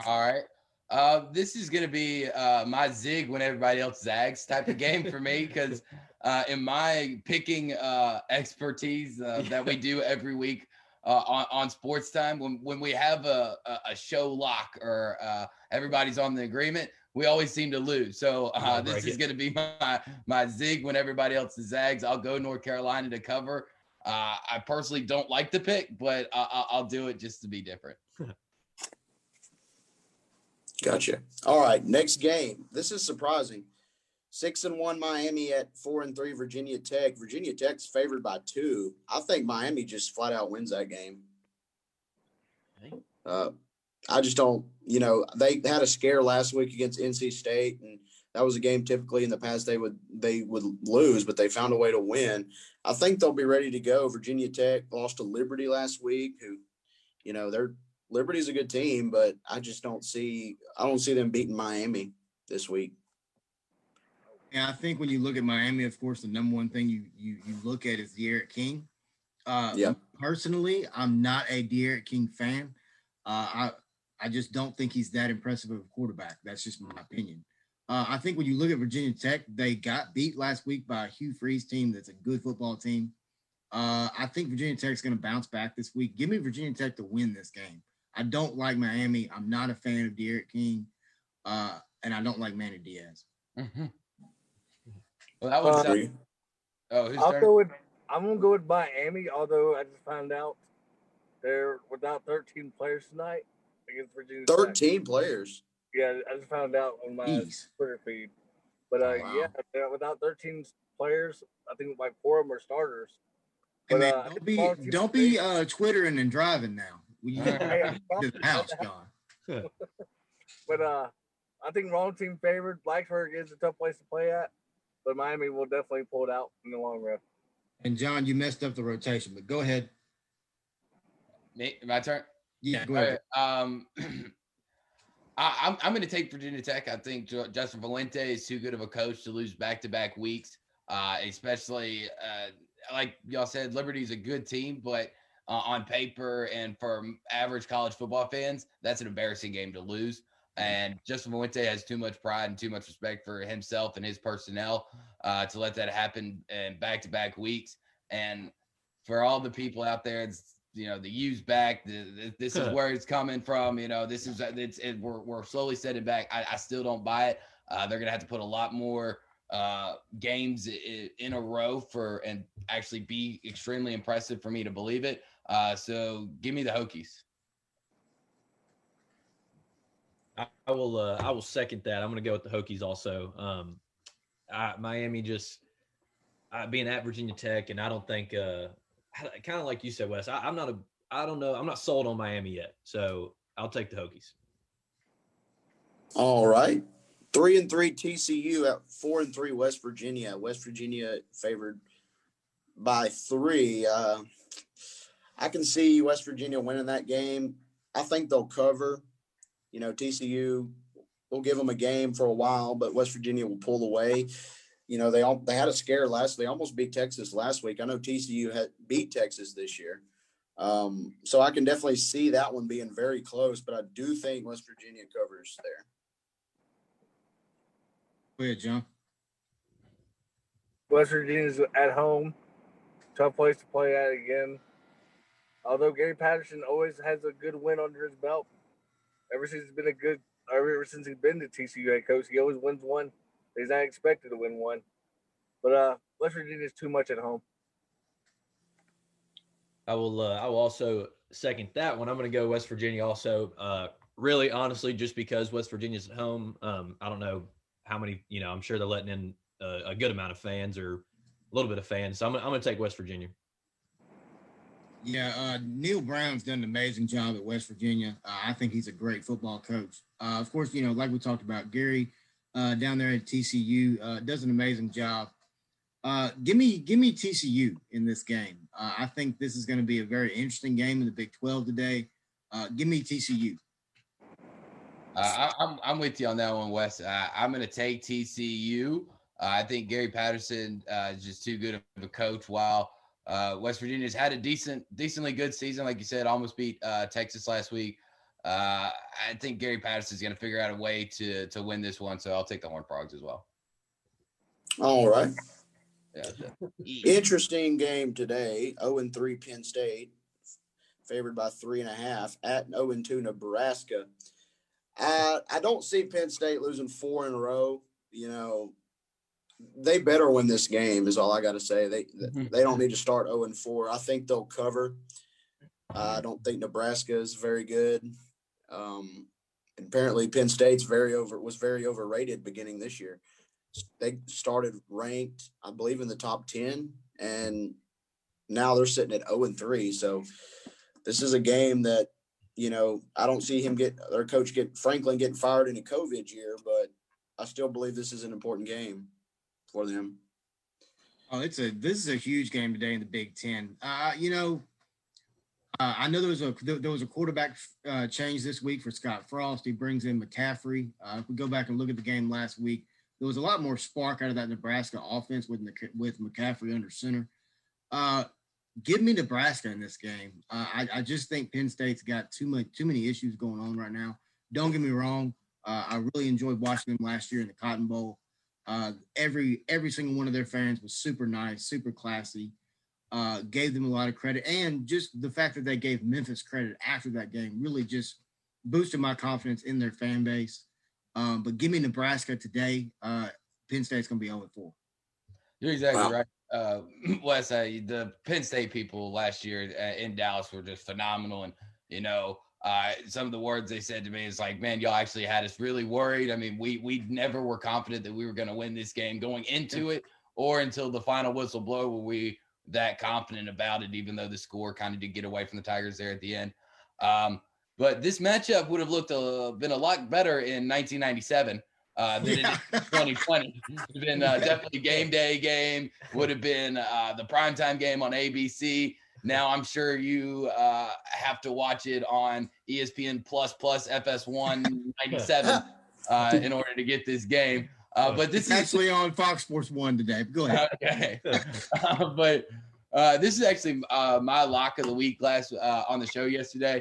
All right. Uh, this is going to be uh, my zig when everybody else zags type of game for me because uh, in my picking uh, expertise uh, that we do every week uh, on, on sports time, when, when we have a, a, a show lock or uh, everybody's on the agreement, we always seem to lose. So uh, this is going to be my, my zig when everybody else zags. I'll go North Carolina to cover. Uh, I personally don't like the pick, but I, I- I'll do it just to be different. Gotcha. All right, next game. This is surprising. Six and one Miami at four and three Virginia Tech. Virginia Tech's favored by two. I think Miami just flat out wins that game. Uh, I just don't, you know, they had a scare last week against NC State, and that was a game typically in the past they would they would lose, but they found a way to win. I think they'll be ready to go. Virginia Tech lost to Liberty last week, who, you know, they're Liberty's a good team, but I just don't see I don't see them beating Miami this week. Yeah, I think when you look at Miami, of course, the number one thing you you you look at is D'Eriq King. Uh, Yeah. Personally, I'm not a D'Eriq King fan. Uh, I I just don't think he's that impressive of a quarterback. That's just my opinion. Uh, I think when you look at Virginia Tech, they got beat last week by a Hugh Freeze team that's a good football team. Uh, I think Virginia Tech's going to bounce back this week. Give me Virginia Tech to win this game. I don't like Miami. I'm not a fan of D'Eriq King, uh, and I don't like Manny Diaz. Mhm. Well, that was Uh, oh, who's I'll turn? go with I'm gonna go with Miami, although I just found out they're without 13 players tonight against Virginia. Tech. Thirteen players. Yeah, I just found out on my Jeez. Twitter feed. But uh, Oh, wow. yeah, without 13 players, I think like four of them are starters. Hey, But, man, uh, don't be don't be uh twittering and driving now. We All get right. Hey, to the house, John. But uh, I think wrong team favored. Blacksburg is a tough place to play at, but Miami will definitely pull it out in the long run. And John, you messed up the rotation, but go ahead. Me, my turn. Yeah, go ahead. right, Um, I, I'm I'm going to take Virginia Tech. I think Justin Fuente is too good of a coach to lose back to back weeks. Uh, especially uh, like y'all said, Liberty's a good team, but uh, on paper and for average college football fans, that's an embarrassing game to lose. And Justin Fuente has too much pride and too much respect for himself and his personnel uh, to let that happen in back to back weeks. And for all the people out there, it's you know the use back. The, the, this is where it's coming from. You know, this is it's it, we're we're slowly setting back. I, I still don't buy it. Uh, they're gonna have to put a lot more uh, games in, a row for and actually be extremely impressive for me to believe it. Uh, so give me the Hokies. I, I will. Uh, I will second that. I'm going to go with the Hokies also. Um, I, Miami just being at Virginia Tech, and I don't think, uh, kind of like you said, Wes. I, I'm not a. I don't know. I'm not sold on Miami yet, so I'll take the Hokies. All right. Three and three TCU at four and three West Virginia. West Virginia favored by three. Uh, I can see West Virginia winning that game. I think they'll cover. You know, TCU will give them a game for a while, but West Virginia will pull away. You know, they all they had a scare last. They almost beat Texas last week. I know TCU had beat Texas this year. Um, so I can definitely see that one being very close, but I do think West Virginia covers there. Go ahead, John. West Virginia's at home, tough place to play at again. Although Gary Patterson always has a good win under his belt, ever since he's been a good, ever since he's been the TCU head coach, he always wins one. He's not expected to win one, but uh, West Virginia's too much at home. I will. Uh, I will also second that one. I'm going to go West Virginia. Also, uh, really, honestly, just because West Virginia's at home. Um, I don't know how many. You know, I'm sure they're letting in a, a good amount of fans or a little bit of fans. So I'm. gonna- I'm going to take West Virginia. Yeah, uh, Neal Brown's done an amazing job at West Virginia. Uh, I think he's a great football coach. Uh, of course, you know, like we talked about, Gary uh, down there at TCU uh, does an amazing job. Uh, give me, give me TCU in this game. Uh, I think this is going to be a very interesting game in the Big 12 today. Uh, give me TCU. Uh, I, I'm I'm with you on that one, Wes. I'm going to take TCU. I think Gary Patterson is just too good of a coach. While West Virginia's had a decent, decently good season, like you said, almost beat Texas last week. Uh, I think Gary Patterson's going to figure out a way to to win this one. So I'll take the Horned Frogs as well. All right. Yeah. Interesting game today. 0 and 3 Penn State, favored by three and a half at 0 and 2 Nebraska. I I don't see Penn State losing four in a row. You know, they better win this game. Is all I got to say. They they don't need to start 0 and 4. I think they'll cover. I don't think Nebraska is very good. Um, apparently, Penn State's very over was very overrated beginning this year. they started ranked, I believe, in the top ten, and now they're sitting at zero and three. So this is a game that you know I don't see him get their coach get Franklin getting fired in a COVID year, but I still believe this is an important game for them. Oh, it's a this is a huge game today in the Big Ten. Uh, you know, uh, I know there was a there was a quarterback uh, change this week for Scott Frost. He brings in McCaffrey. Uh, if we go back and look at the game last week, there was a lot more spark out of that Nebraska offense with with McCaffrey under center. Uh, give me Nebraska in this game. Uh, I, I just think Penn State's got too much too many issues going on right now. Don't get me wrong. Uh, I really enjoyed watching them last year in the Cotton Bowl. Every every single one of their fans was super nice, super classy. Uh, gave them a lot of credit, and just the fact that they gave Memphis credit after that game really just boosted my confidence in their fan base. Um, but give me Nebraska today. Uh, Penn State's going to be 0 4. You're exactly wow. right. Uh, Wes, uh, the Penn State people last year uh, in Dallas were just phenomenal, and you know uh, some of the words they said to me is like, man, y'all actually had us really worried. I mean, we we never were confident that we were going to win this game going into it or until the final whistle blow were we that confident about it, even though the score kind of did get away from the Tigers there at the end. Um, but this matchup would have looked a, been a lot better in 1997 uh, than yeah. it 2020. It's been uh, definitely game day game. Would have been uh, the primetime game on ABC. Now I'm sure you uh, have to watch it on ESPN Plus Plus FS1 97 uh, in order to get this game. Uh, but this it's is actually on Fox Sports One today. Go ahead. Okay, uh, but uh, this is actually uh, my lock of the week last uh, on the show yesterday.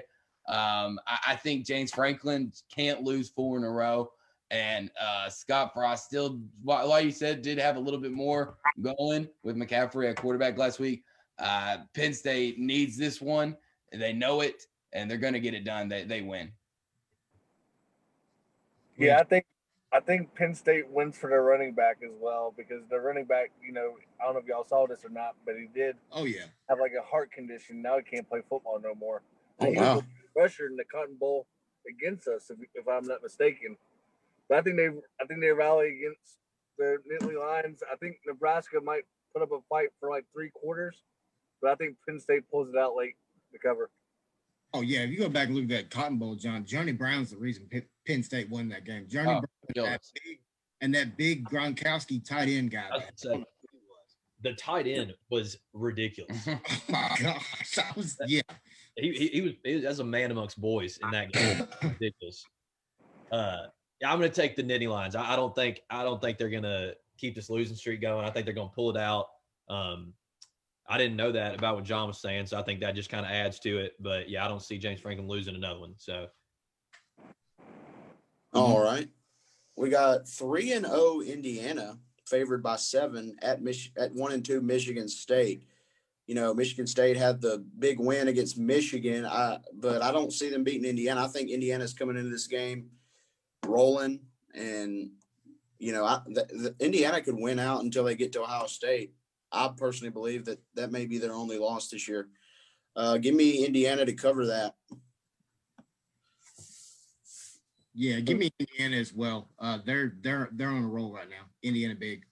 Um, I, I, think James Franklin can't lose four in a row, and uh, Scott Frost still, like you said, did have a little bit more going with McCaffrey at quarterback last week. Uh, Penn State needs this one. They know it, and they're going to get it done. They they win. Yeah, I think I think Penn State wins for their running back as well because the running back, you know, I don't know if y'all saw this or not, but he did. Oh yeah. Have like a heart condition. Now he can't play football no more. Oh wow. Pressure in the Cotton Bowl against us, if, if I'm not mistaken. But I think they, I think they rally against the Nittany Lions. I think Nebraska might put up a fight for like three quarters, but I think Penn State pulls it out late to cover. Oh yeah, if you go back and look at that Cotton Bowl, John Journey Brown's the reason Penn State won that game. Journey oh, Brown that big, and that big Gronkowski tight end guy. Say, the tight end was ridiculous. oh my gosh, I was yeah. He, he, he was he, as a man amongst boys in that game. ridiculous. Uh, yeah, I'm going to take the Nittany Lions. I, I, don't think I don't think they're going to keep this losing streak going. I think they're going to pull it out. Um, I didn't know that about what John was saying, so I think that just kind of adds to it. But yeah, I don't see James Franklin losing another one. So, mm-hmm. all right, we got three and zero oh Indiana favored by seven at Mich- at one and two Michigan State. You know, Michigan State had the big win against Michigan, I, but I don't see them beating Indiana. I think Indiana's coming into this game rolling, and you know, I, the, the Indiana could win out until they get to Ohio State. I personally believe that that may be their only loss this year. Uh, give me Indiana to cover that. Yeah, give me Indiana as well. Uh, they're they're they're on a roll right now. Indiana big.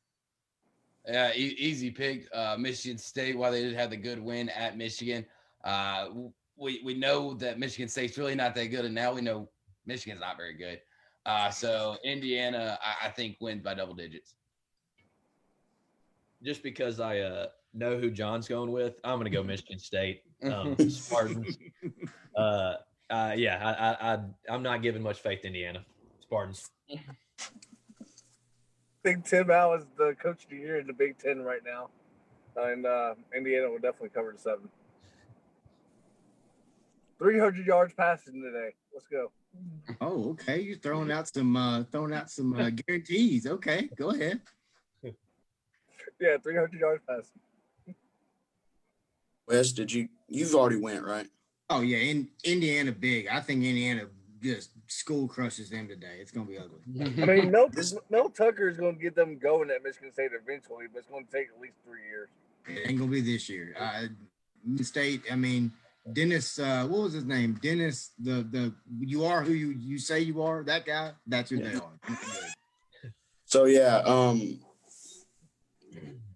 Yeah, e- easy pick. Uh, Michigan State, while they did have the good win at Michigan, uh, we we know that Michigan State's really not that good, and now we know Michigan's not very good. Uh, so Indiana, I, I think, wins by double digits just because I uh, know who John's going with, I'm going to go Michigan State um, Spartans. uh, uh, yeah, I, I, am not giving much faith to Indiana Spartans. I think Tim Al is the coach of the year in the Big Ten right now, and uh, Indiana will definitely cover the seven. 300 yards passing today. Let's go. Oh, okay. You're throwing out some uh, throwing out some uh, guarantees. Okay, go ahead. Yeah, 300 yards passing. Wes, did you? You've already went right. Oh yeah, in Indiana big. I think Indiana just school crushes them today. It's gonna be ugly. I mean, Mel, Mel Tucker is gonna get them going at Michigan State eventually, but it's gonna take at least three years. It ain't gonna be this year. Uh, State. I mean, Dennis. Uh, what was his name? Dennis. The the you are who you you say you are. That guy. That's who yeah. they are. So yeah, um,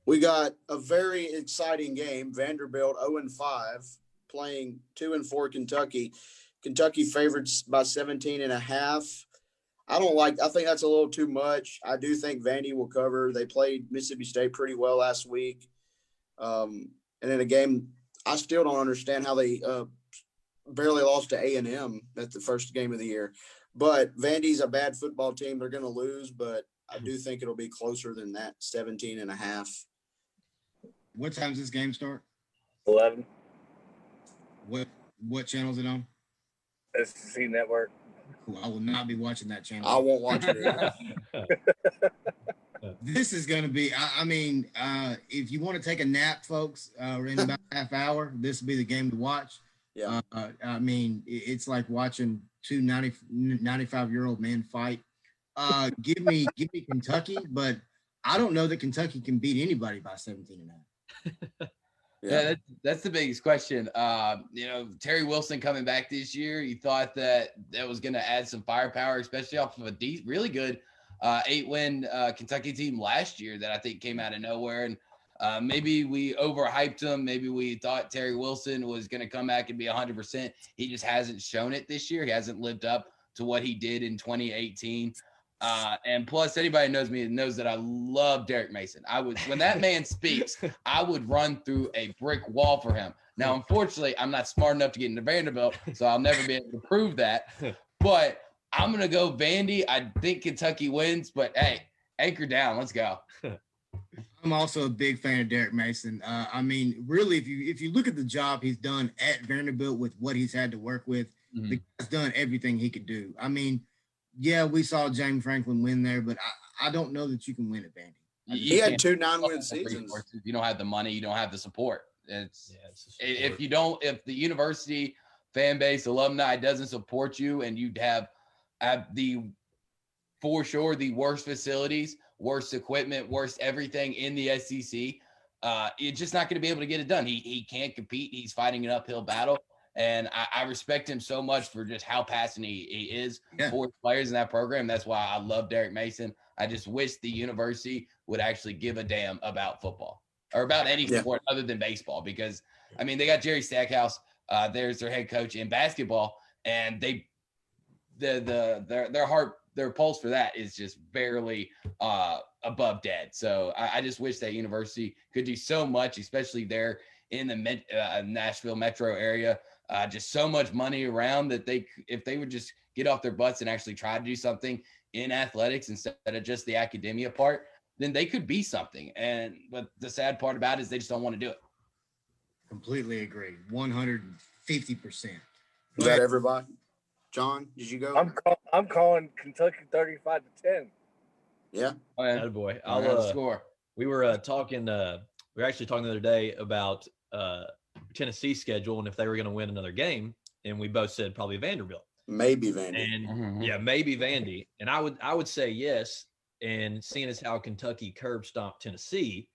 we got a very exciting game. Vanderbilt 0 and 5 playing 2 and 4 Kentucky. Kentucky favorites by 17 and a half. I don't like I think that's a little too much. I do think Vandy will cover. They played Mississippi State pretty well last week. Um, and in a game I still don't understand how they uh, barely lost to A&M at the first game of the year. But Vandy's a bad football team. They're going to lose, but I do think it'll be closer than that 17 and a half. What time does this game start? 11 What what channel is it on? SEC Network. Cool. I will not be watching that channel. I won't watch it. this is going to be I, I mean uh if you want to take a nap folks uh in about a half hour this will be the game to watch Yeah. uh, i mean it's like watching two 90 95 year old men fight uh give me give me kentucky but i don't know that kentucky can beat anybody by 17 and a half Yeah, Yeah. that's, that's the biggest question. Um, you know, Terry Wilson coming back this year, you thought that that was going to add some firepower, especially off of a de- really good uh, eight win uh, Kentucky team last year that I think came out of nowhere. And uh, maybe we overhyped him. Maybe we thought Terry Wilson was going to come back and be 100%. He just hasn't shown it this year. He hasn't lived up to what he did in 2018. Uh, and plus, anybody knows me knows that I love Derek Mason. I would, when that man speaks, I would run through a brick wall for him. Now, unfortunately, I'm not smart enough to get into Vanderbilt, so I'll never be able to prove that. But I'm gonna go Vandy. I think Kentucky wins, but hey, anchor down. Let's go. i'm also a big fan of derek mason uh i mean really if you if you look at the job he's done at vanderbilt with what he's had to work with the guy's done everything he could do. I mean, yeah, we saw James Franklin win there, but I, I don't know that you can win at Vandy. He had two nine have win seasons. resources. You don't have the money. You don't have the support. It's Yeah, it's just i- if you don't if the university fan base alumni doesn't support you and you have have the for sure the worst facilities worst equipment worst everything in the sec uh you're just not going to be able to get it done he he can't compete he's fighting an uphill battle and I, I respect him so much for just how passionate he, he is Yeah. for players in that program that's why i love derek mason i just wish the university would actually give a damn about football or about any Yeah. sport other than baseball because I mean they got Jerry Stackhouse uh there's their head coach in basketball and they the the their their heart their pulse for that is just barely uh above dead so I, I just wish that university could do so much especially there in the uh, Nashville metro area uh just so much money around that they if they would just get off their butts and actually try to do something in athletics instead of just the academia part then they could be something. And but the sad part about it is they just don't want to do it. Completely agree. 150%. Is that everybody? John, did you go? I'm call, I'm calling Kentucky 35 to 10. yeah. Oh, yeah. boy. I'll I'll uh, score. we were uh, talking uh we were actually talking the other day about uh Tennessee schedule and if they were going to win another game and we both said probably Vanderbilt. Maybe Vandy. And Mhm. yeah, maybe Vandy. And I would I would say yes. And seeing as how Kentucky curb stomped Tennessee,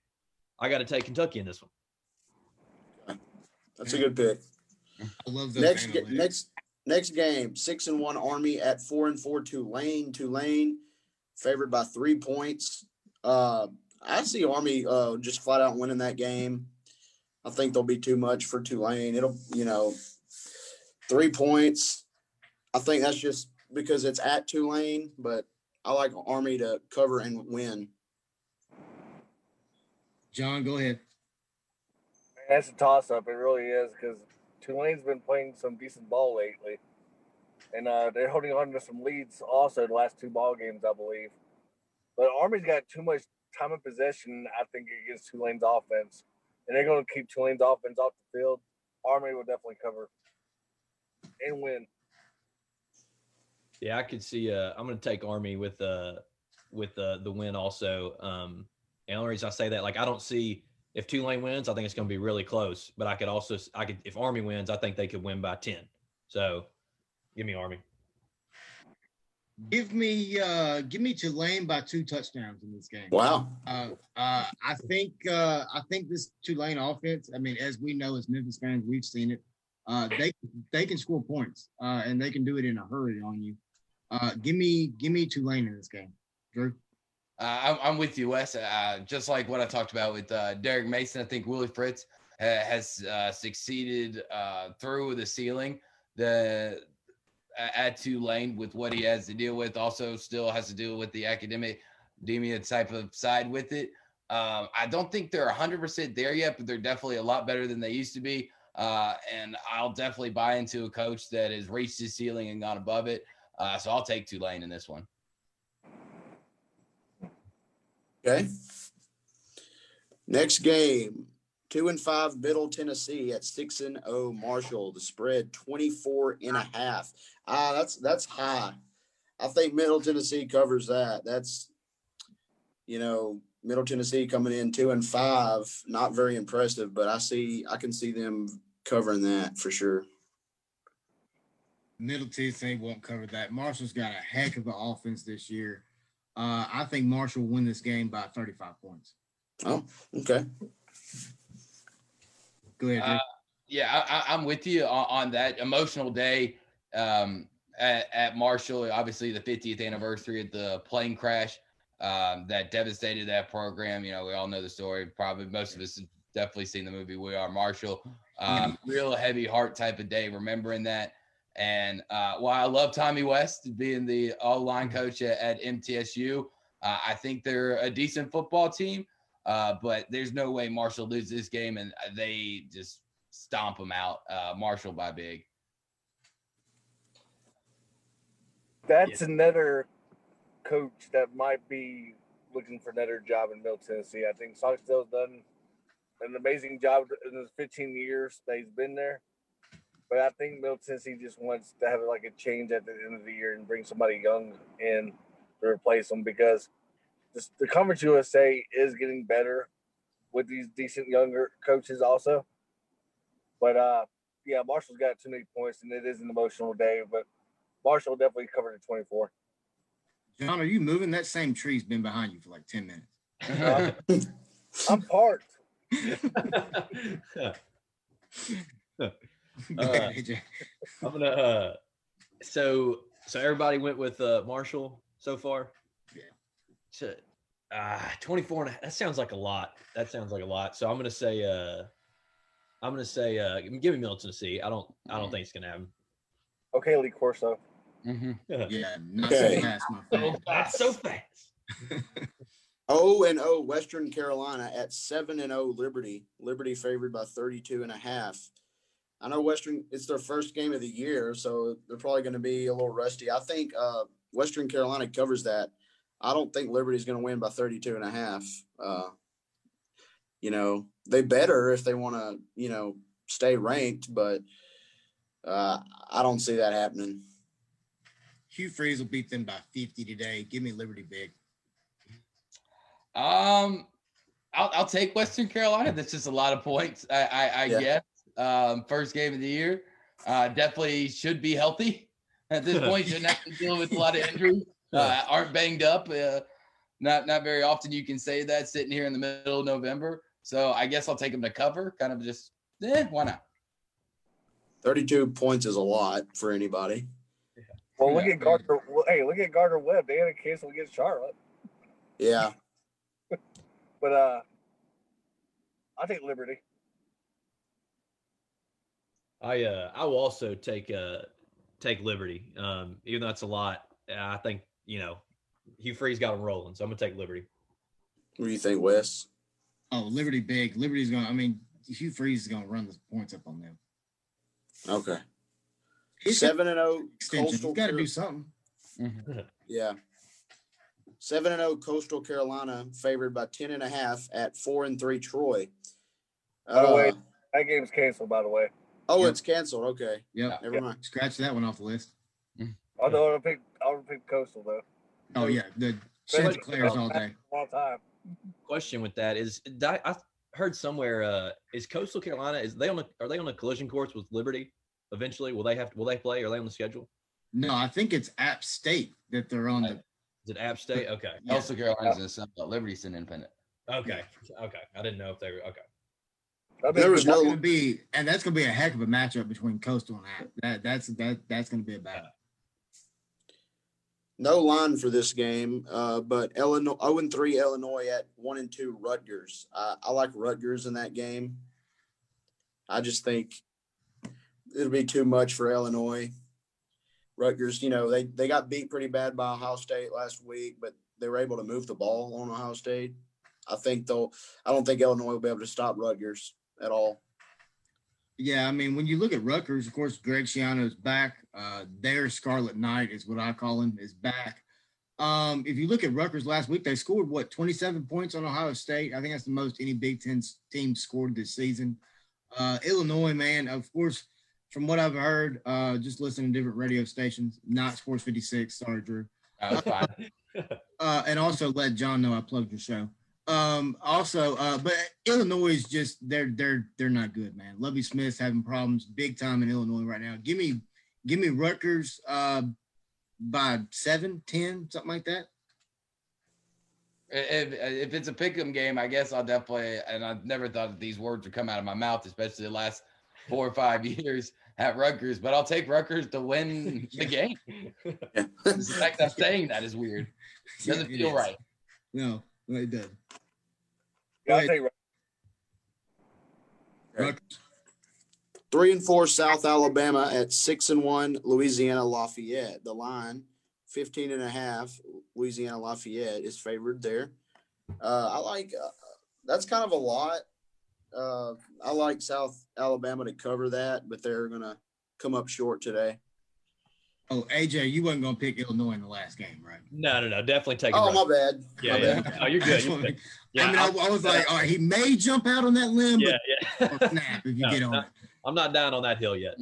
I got to take Kentucky in this one. That's a good pick. I love those Next, ga- next, next game. Six and one Army at four and four Tulane. Tulane favored by three points. Uh, I see Army uh, just flat out winning that game. I think there'll be too much for Tulane. It'll, you know, three points. I think that's just because it's at Tulane, but I like Army to cover and win. John, go ahead. That's a toss up. It really is because Tulane's been playing some decent ball lately. And uh, they're holding on to some leads also the last two ball games, I believe. But Army's got too much time of possession, I think, against Tulane's offense. And they're going to keep Tulane's offense off the field. Army will definitely cover and win. Yeah, I could see. Uh, I'm going to take Army with uh with uh, the win also. Um, and the only reason I say that, like, I don't see if Tulane wins, I think it's going to be really close. But I could also, I could if Army wins, I think they could win by ten. So, give me Army. Give me uh give me Tulane by two touchdowns in this game. Wow. Uh, uh, I think uh, I think this Tulane offense. I mean, as we know as Memphis fans, we've seen it. Uh, they they can score points, uh, and they can do it in a hurry on you. Uh, give me give me Tulane in this game, Drew. Uh, I'm, I'm with you, Wes. Uh, just like what I talked about with uh, Derek Mason, I think Willie Fritz ha- has uh, succeeded uh, through the ceiling. The at Tulane with what he has to deal with, also still has to deal with the academic academia type of side with it. Um, I don't think they're 100% there yet, but they're definitely a lot better than they used to be. Uh, and I'll definitely buy into a coach that has reached his ceiling and gone above it. Uh, so I'll take Tulane in this one. Okay. Next game, two and five Middle Tennessee at six and oh Marshall. The spread 24 and a half. Ah, that's that's high. I think Middle Tennessee covers that. That's you know, Middle Tennessee coming in two and five, not very impressive, but I see I can see them covering that for sure. Middle Tennessee won't cover that. Marshall's got a heck of an offense this year. Uh, I think Marshall will win this game by 35 points. Oh, okay. Go ahead. Uh, yeah, I, I, I'm with you on, on that emotional day um, at, at Marshall. Obviously, the 50th anniversary of the plane crash um, that devastated that program. You know, we all know the story. Probably most of us have definitely seen the movie We Are Marshall. Um, real heavy heart type of day, remembering that. And uh, while I love Tommy West being the all line coach at, at MTSU, uh, I think they're a decent football team. Uh, but there's no way Marshall loses this game, and they just stomp them out. Uh, Marshall by big. That's another coach that might be looking for another job in Middle Tennessee. I think Stockdale's done an amazing job in the 15 years that he's been there. But I think Middle Tennessee just wants to have like a change at the end of the year and bring somebody young in to replace them because this, the Conference USA is getting better with these decent younger coaches also. But uh, yeah, Marshall's got too many points and it is an emotional day. But Marshall definitely covered at 24. John, are you moving? That same tree's been behind you for like 10 minutes. Uh, I'm parked. Go ahead, AJ. I'm gonna. Uh, so so everybody went with uh, Marshall so far. Yeah. So, uh, 24 and a, that sounds like a lot. That sounds like a lot. So I'm gonna say. Uh, I'm gonna say. Uh, give me Middle Tennessee. I don't. I don't think it's gonna happen. Okay, Lee Corso. Mm-hmm. Yeah, not Okay. so fast, my So friend. fast. So fast. Oh and oh Western Carolina at seven and oh Liberty. Liberty favored by 32 and a half. I know Western it's their first game of the year, so they're probably going to be a little rusty. I think uh, Western Carolina covers that. I don't think Liberty's going to win by 32 and a half. Uh, you know, they better if they want to, you know, stay ranked, but uh, I don't see that happening. Hugh Freeze will beat them by 50 today. Give me Liberty big. Um, I'll, I'll take Western Carolina. That's just a lot of points. I, I, I Yeah. guess. Um, first game of the year. Uh, definitely should be healthy at this point. Shouldn't have to deal with a lot of injuries. Uh, aren't banged up. Uh, not not very often you can say that sitting here in the middle of November. So I guess I'll take them to cover. Kind of just, eh, why not? 32 points is a lot for anybody. Well, look Yeah. at Gardner. Well, hey, look at Gardner Webb. They had a cancel against Charlotte, Yeah. but uh, I think Liberty. I uh I will also take uh take Liberty. Um, even though it's a lot, I think you know Hugh Freeze got him rolling, so I'm gonna take Liberty. What do you think, Wes? Oh, Liberty big. Liberty's going to, I mean, Hugh Freeze is going to run the points up on them. Okay. It's Seven and zero extension. coastal. You got to do something. yeah. Seven and zero coastal Carolina favored by ten and a half at four and three Troy. By the way- Uh, That game's canceled, by the way. oh, Yep. it's canceled. Okay, Yep. never mind. Scratch that one off the list. Although I'll pick, I'll pick Coastal though. Oh, yeah. The Chanticleers all day. All time. Question with that is, I, I heard somewhere uh is Coastal Carolina is they on a are they on a collision course with Liberty? Eventually, will they have to, will they play? Are they on the schedule? No, I think it's App State that they're on the. Is it App State? Okay, Yeah. Also, Carolina's in the Sun Belt. Liberty's an independent. okay, okay. I didn't know if they were okay. I There was That's no- going to be, and that's going to be a heck of a matchup between Coastal and App. That that's that that's going to be a battle. No line for this game, uh, but Illinois 0 and 3 Illinois at 1 and 2 Rutgers. I, I like Rutgers in that game. I just think it'll be too much for Illinois. Rutgers, you know, they, they got beat pretty bad by Ohio State last week, but they were able to move the ball on Ohio State. I think they'll I don't think Illinois will be able to stop Rutgers at all. Yeah, I mean, when you look at Rutgers, of course, Greg Schiano's back. Uh, their Scarlet Knight is what I call him, is back. Um, if you look at Rutgers last week, they scored what 27 points on Ohio State. I think that's the most any Big Ten team scored this season. Uh, Illinois, man, of course, from what I've heard, uh, just listening to different radio stations, not Sports 56. Sorry, Drew. That was fine. Uh, and also let John know I plugged your show. Um, also, uh, but Illinois is just they're they're they're not good, man. Lovie Smith's having problems big time in Illinois right now. Give me give me Rutgers uh by seven, ten, something like that. If, if it's a pick'em game, I guess I'll definitely. And I've never thought that these words would come out of my mouth, especially the last four or five years at Rutgers. But I'll take Rutgers to win the game. the fact I'm saying that is weird. Doesn't Yeah, it feel is. right. No, no, it does. Yeah, I'll Wait. take Rutgers. Rutgers. Three and four South Alabama at six and one Louisiana Lafayette. The line 15 and a half Louisiana Lafayette is favored there. Uh, I like uh, that's kind of a lot. Uh, I like South Alabama to cover that, but they're gonna come up short today. Oh, AJ, you wasn't gonna pick Illinois in the last game, right? No, no, no. Definitely take Oh, it. my bad. yeah, my yeah. bad. Oh, you're I good. You're good. Yeah, I mean, I, I was like, all right, he may jump out on that limb, yeah, but yeah. snap if you No, get on no. it. I'm not down on that hill yet.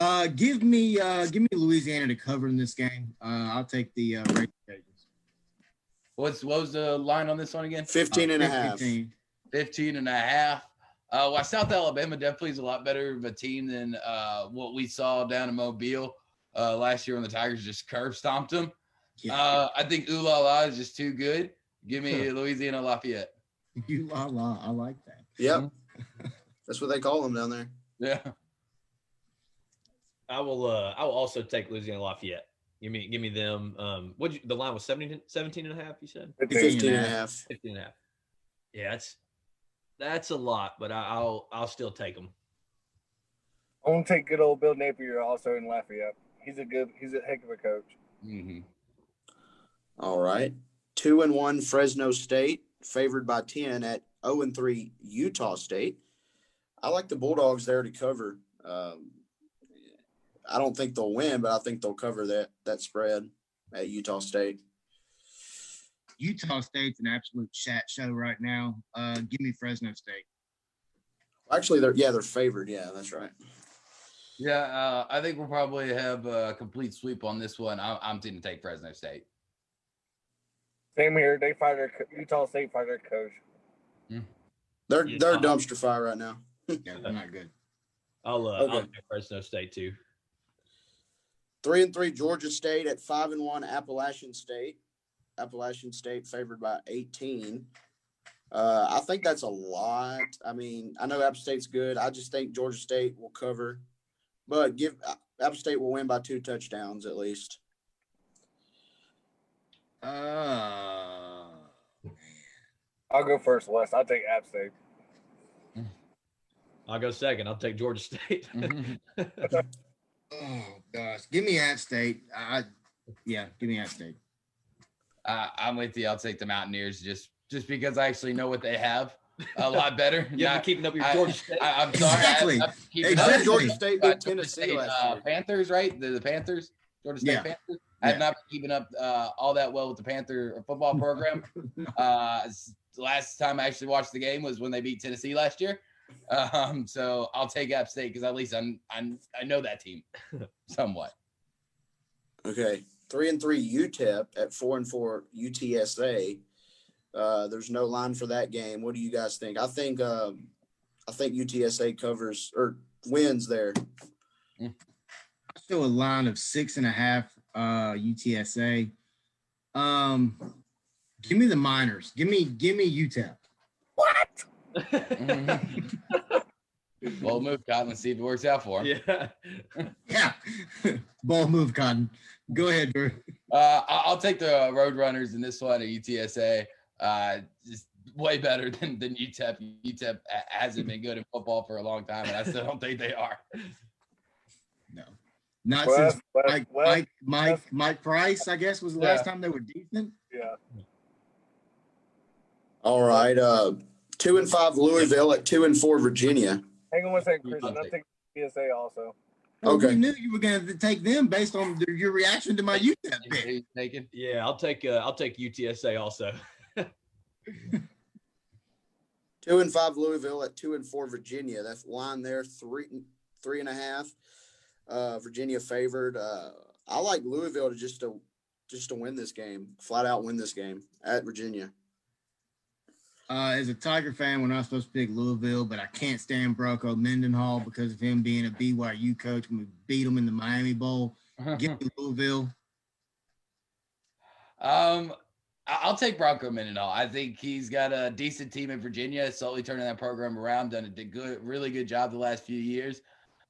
uh, give me uh, give me Louisiana to cover in this game. Uh, I'll take the uh, Raging Cajuns. What's what was the line on this one again? 15 and a half. 15. 15 and a half. Uh, well, South Alabama definitely is a lot better of a team than uh, what we saw down in Mobile uh, last year when the Tigers just curb stomped them. Yeah. Uh, I think Ooh La La is just too good. Give me Louisiana Lafayette. you la la. I like that. Yep. That's what they call them down there. Yeah. I will. Uh, I will also take Louisiana Lafayette. Give me, give me them. Um, what the line was 17, 17 and a half. You said 15 and a half. 15 and a half. Yeah, that's that's a lot, but I, I'll I'll still take them. I'm gonna take good old Bill Napier also in Lafayette. He's a good. He's a heck of a coach. hmm All right. Two and one Fresno State, favored by 10 at 0 and 3 Utah State. I like the Bulldogs there to cover. Um, I don't think they'll win, but I think they'll cover that that spread at Utah State. Utah State's an absolute chat show right now. Uh, give me Fresno State. Actually, they're yeah, they're favored. Yeah, that's right. Yeah, uh, I think we'll probably have a complete sweep on this one. I, I'm going to take Fresno State. Same here. They fired their co- Utah State fired their coach. They're Yeah. they're dumpster fire right now. Yeah, they're not good. I'll uh, I'll Okay. take Fresno State too. Three and three Georgia State at five and one Appalachian State. Appalachian State favored by 18. Uh, I think that's a lot. I mean, I know App State's good. I just think Georgia State will cover, but give App State will win by two touchdowns at least. Uh, I'll go first, Wes. I'll take App State. I'll go second. I'll take Georgia State. oh gosh, give me App State. I, yeah, give me App State. Uh, I'm with you. I'll take the Mountaineers just just because I actually know what they have a lot better. yeah, I'm keeping up with your I- Georgia State. I, I'm sorry. Exactly. I, I'm keeping up did Exactly. Georgia State uh, beat Georgia Tennessee State, last uh. Panthers, right? The, the Panthers, Georgia State Yeah. Panthers. I have Yeah. not been keeping up uh, all that well with the Panther football program. uh, last time I actually watched the game was when they beat Tennessee last year. Um, so I'll take App State because at least I'm, I'm I know that team somewhat. Okay, three and three UTEP at four and four UTSA. Uh, there's no line for that game. What do you guys think? I think um, I think UTSA covers or wins there. Still a line of six and a half. Uh, UTSA. Um, give me the Miners. Give me, give me UTEP. What? Well, move Cotton and see if it works out for him. Yeah. Yeah. Ball move, Cotton. Go ahead, Drew. Uh, I- I'll take the Roadrunners in this one at UTSA. Uh, just way better than than UTEP. UTEP hasn't been good in football for a long time, and I still don't think they are. No. Not Wes, since Wes, Mike, Wes, Mike, Mike, Mike Price, I guess, was the last time they were decent. yeah. All right. Uh, two and five Louisville at two and four Virginia. Hang on one second, Chris. I'll and I'll take- take PSA also. Well, Okay. We knew you were going to take them based on the, your reaction to my UTEP pick. He's. Yeah, I'll take uh, I'll take UTSA also. Two and five Louisville at two and four Virginia. That's line there three three and a half. Uh, Virginia favored. Uh, I like Louisville to just to just to win this game, flat out win this game at Virginia. Uh, as a Tiger fan, we're not supposed to pick Louisville, but I can't stand Bronco Mendenhall because of him being a BYU coach when we beat him in the Miami Bowl. Give me Louisville. Um, I'll take Bronco Mendenhall. I think he's got a decent team in Virginia, slowly turning that program around. Done a good, really good job the last few years.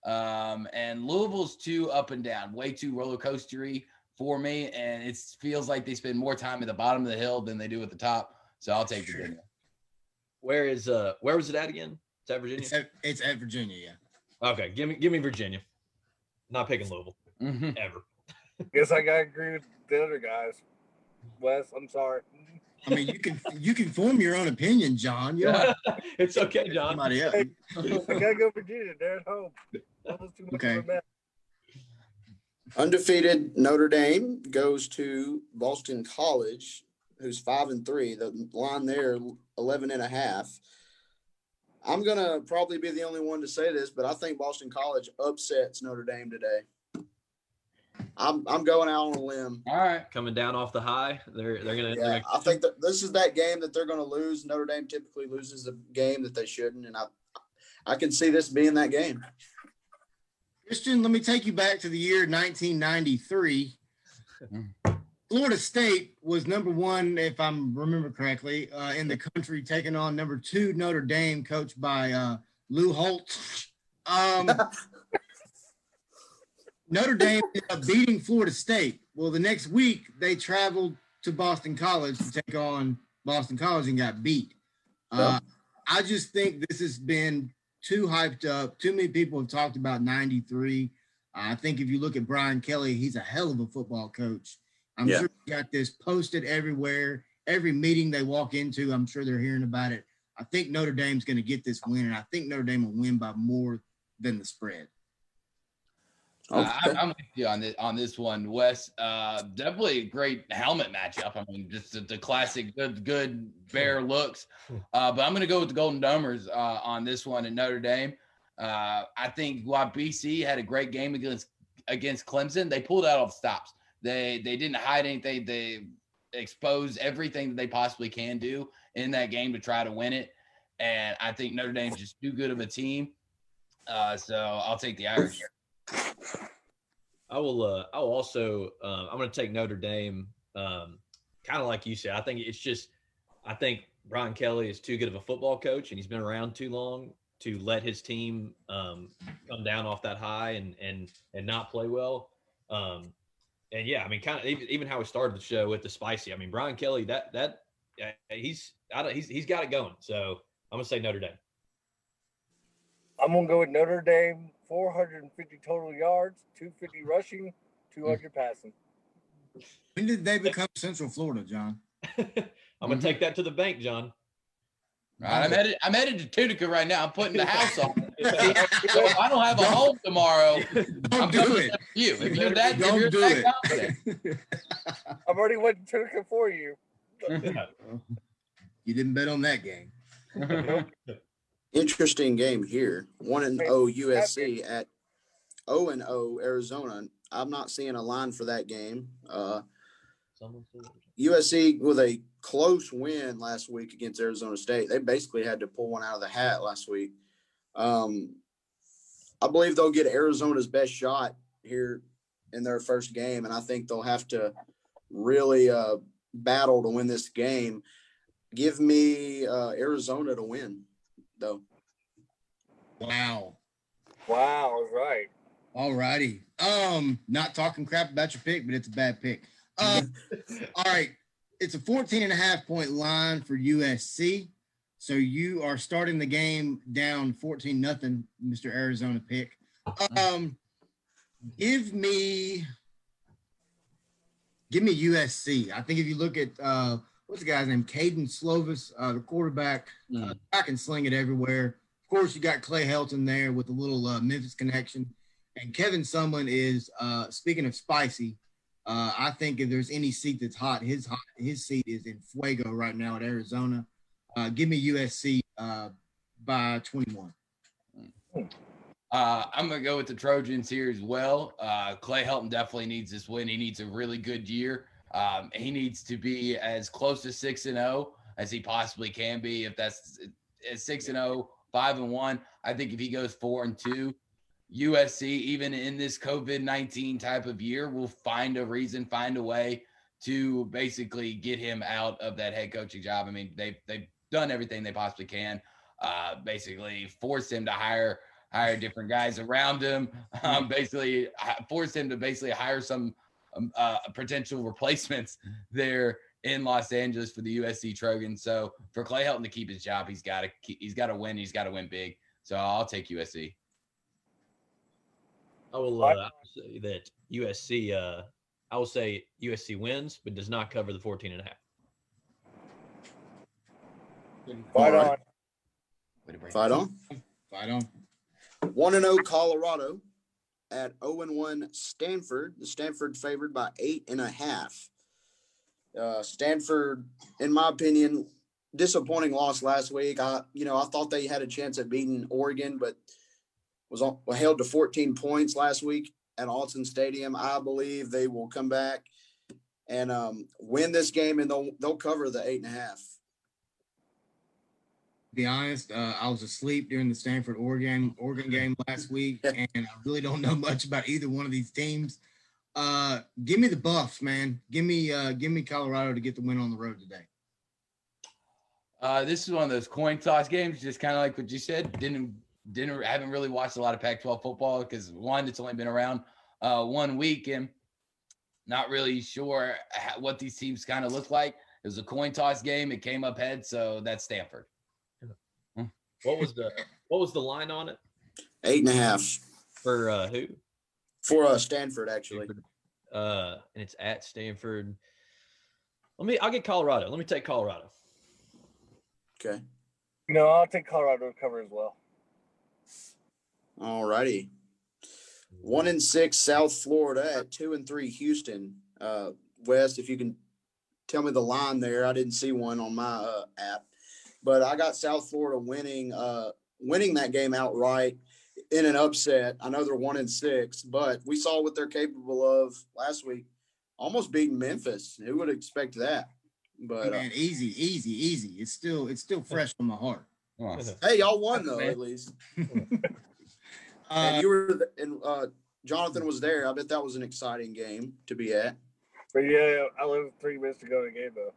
Um, and Louisville's too up and down, way too roller coastery for me, and it feels like they spend more time at the bottom of the hill than they do at the top. So I'll take Sure. Virginia. Where is uh where was it at again? Is that Virginia? It's at, it's at Virginia, yeah. Okay, give me give me Virginia. Not picking Louisville Mhm. ever. Guess I gotta agree with the other guys. Wes, I'm sorry. I mean, you can you can form your own opinion, John. You don't have to it's okay, pick John. somebody else. I gotta go Virginia. They're at home. Almost too much Okay. of a. Undefeated Notre Dame goes to Boston College, who's five and three. The line there, 11 and a half. I'm going to probably be the only one to say this, but I think Boston College upsets Notre Dame today. I'm, I'm going out on a limb. All right. Coming down off the high, they're they're gonna. Yeah, they're I think that this is that game that they're going to lose. Notre Dame typically loses a game that they shouldn't, and I, I can see this being that game. Christian, let me take you back to the year 1993. Florida State was number one, if I remember correctly, uh, in the country, taking on number two Notre Dame, coached by uh, Lou Holtz. Um, Notre Dame ended up beating Florida State. Well, the next week they traveled to Boston College to take on Boston College and got beat. Uh, I just think this has been too hyped up. Too many people have talked about 93. I think if you look at Brian Kelly, he's a hell of a football coach. I'm Yeah. sure he got this posted everywhere. Every meeting they walk into, I'm sure they're hearing about it. I think Notre Dame's going to get this win, and I think Notre Dame will win by more than the spread. Uh, I, I'm with you on this on this one, Wes. Uh, definitely a great helmet matchup. I mean, just the, the classic good good bear looks. Uh, but I'm going to go with the Golden Domers uh, on this one in Notre Dame. Uh, I think while BC had a great game against against Clemson, they pulled out all the stops. They they didn't hide anything. They exposed everything that they possibly can do in that game to try to win it. And I think Notre Dame's just too good of a team. Uh, so I'll take the Irish. I will. Uh, I will also. Um, I'm going to take Notre Dame. Um, kind of like you said. I think it's just. I think Brian Kelly is too good of a football coach, and he's been around too long to let his team um, come down off that high and and and not play well. Um, and yeah, I mean, kind of even, even how we started the show with the spicy. I mean, Brian Kelly. That that he's I don't, he's he's got it going. So I'm going to say Notre Dame. I'm gonna go with Notre Dame. 450 total yards, 250 rushing, 200 mm. passing. When did they become Central Florida, John? I'm going to mm-hmm. take that to the bank, John. All right, I'm headed. I'm headed to Tunica right now. I'm putting the house on. So if I don't have a home tomorrow, I'm Don't do it. you. If you're that, Don't you're do that it. confident. I've already went to Tunica for you. You didn't bet on that game. Interesting game here. One and O USC at O and O Arizona. I'm not seeing a line for that game. Uh, USC with a close win last week against Arizona State. They basically had to pull one out of the hat last week. Um, I believe they'll get Arizona's best shot here in their first game, and I think they'll have to really uh, battle to win this game. Give me uh, Arizona to win, though. Wow. Wow, All right. was. All righty. Um, not talking crap about your pick, but it's a bad pick. Um, all right. It's a 14 and a half point line for USC. So you are starting the game down 14 nothing, Mr. Arizona pick. Um, give me give me USC. I think if you look at uh what's the guy's name? Kedon Slovis, uh, the quarterback, uh, I can sling it everywhere. Of course, you got Clay Helton there with a little uh, Memphis connection. And Kevin Sumlin is uh speaking of spicy. Uh, I think if there's any seat that's hot, his hot his seat is in fuego right now at Arizona. Uh, give me USC uh, by 21. Uh, I'm gonna go with the Trojans here as well. Uh, Clay Helton definitely needs this win. He needs a really good year. Um, he needs to be as close to six and zero as he possibly can be. If that's six and 0, 5 and one, I think if he goes four and two, USC even in this COVID nineteen type of year will find a reason, find a way to basically get him out of that head coaching job. I mean, they've they've done everything they possibly can. Uh, basically, force him to hire hire different guys around him. Um, basically, h- force him to basically hire some um, uh, potential replacements there in Los Angeles for the USC Trojans. So for Clay Helton to keep his job, he's got to he's got to win. He's got to win big. So I'll take USC. I will, uh, say that USC. Uh, I will say USC wins, but does not cover the 14 and a half. Fight All right. on. Fight on. Fight on. One and zero Colorado at zero and one Stanford. The Stanford favored by eight and a half. Uh, Stanford, in my opinion, disappointing loss last week. I, you know, I thought they had a chance at beating Oregon, but was on, held to 14 points last week at Autzen Stadium. I believe they will come back and um, win this game, and they'll they'll cover the eight and a half. Be honest, uh, I was asleep during the Stanford Oregon Oregon game last week, and I really don't know much about either one of these teams. Uh, give me the Buffs, man. Give me uh, give me Colorado to get the win on the road today. Uh, this is one of those coin toss games, just kind of like what you said. Didn't didn't haven't really watched a lot of Pac-12 football because one, it's only been around uh, one week, and not really sure ha- what these teams kind of look like. It was a coin toss game. It came up head, so that's Stanford. What was the what was the line on it Eight and a half for uh, who? for uh, Stanford, actually. Uh, and it's at Stanford. Let me. I'll get Colorado. Let me take Colorado. Okay. No, I'll take Colorado to cover as well. All righty. One and six South Florida at two and three Houston. Uh, West, if you can tell me the line there, I didn't see one on my uh, app, but I got South Florida winning uh, winning that game outright in an upset. I know they're one and six, but we saw what they're capable of last week, almost beating Memphis. Who would expect that? But uh, Man, easy, easy, easy. It's still it's still fresh on my heart. Oh, hey, y'all won though at least. Uh, and you were th- and uh, Jonathan was there. I bet that was an exciting game to be at. But yeah, I live three minutes to go to the game though.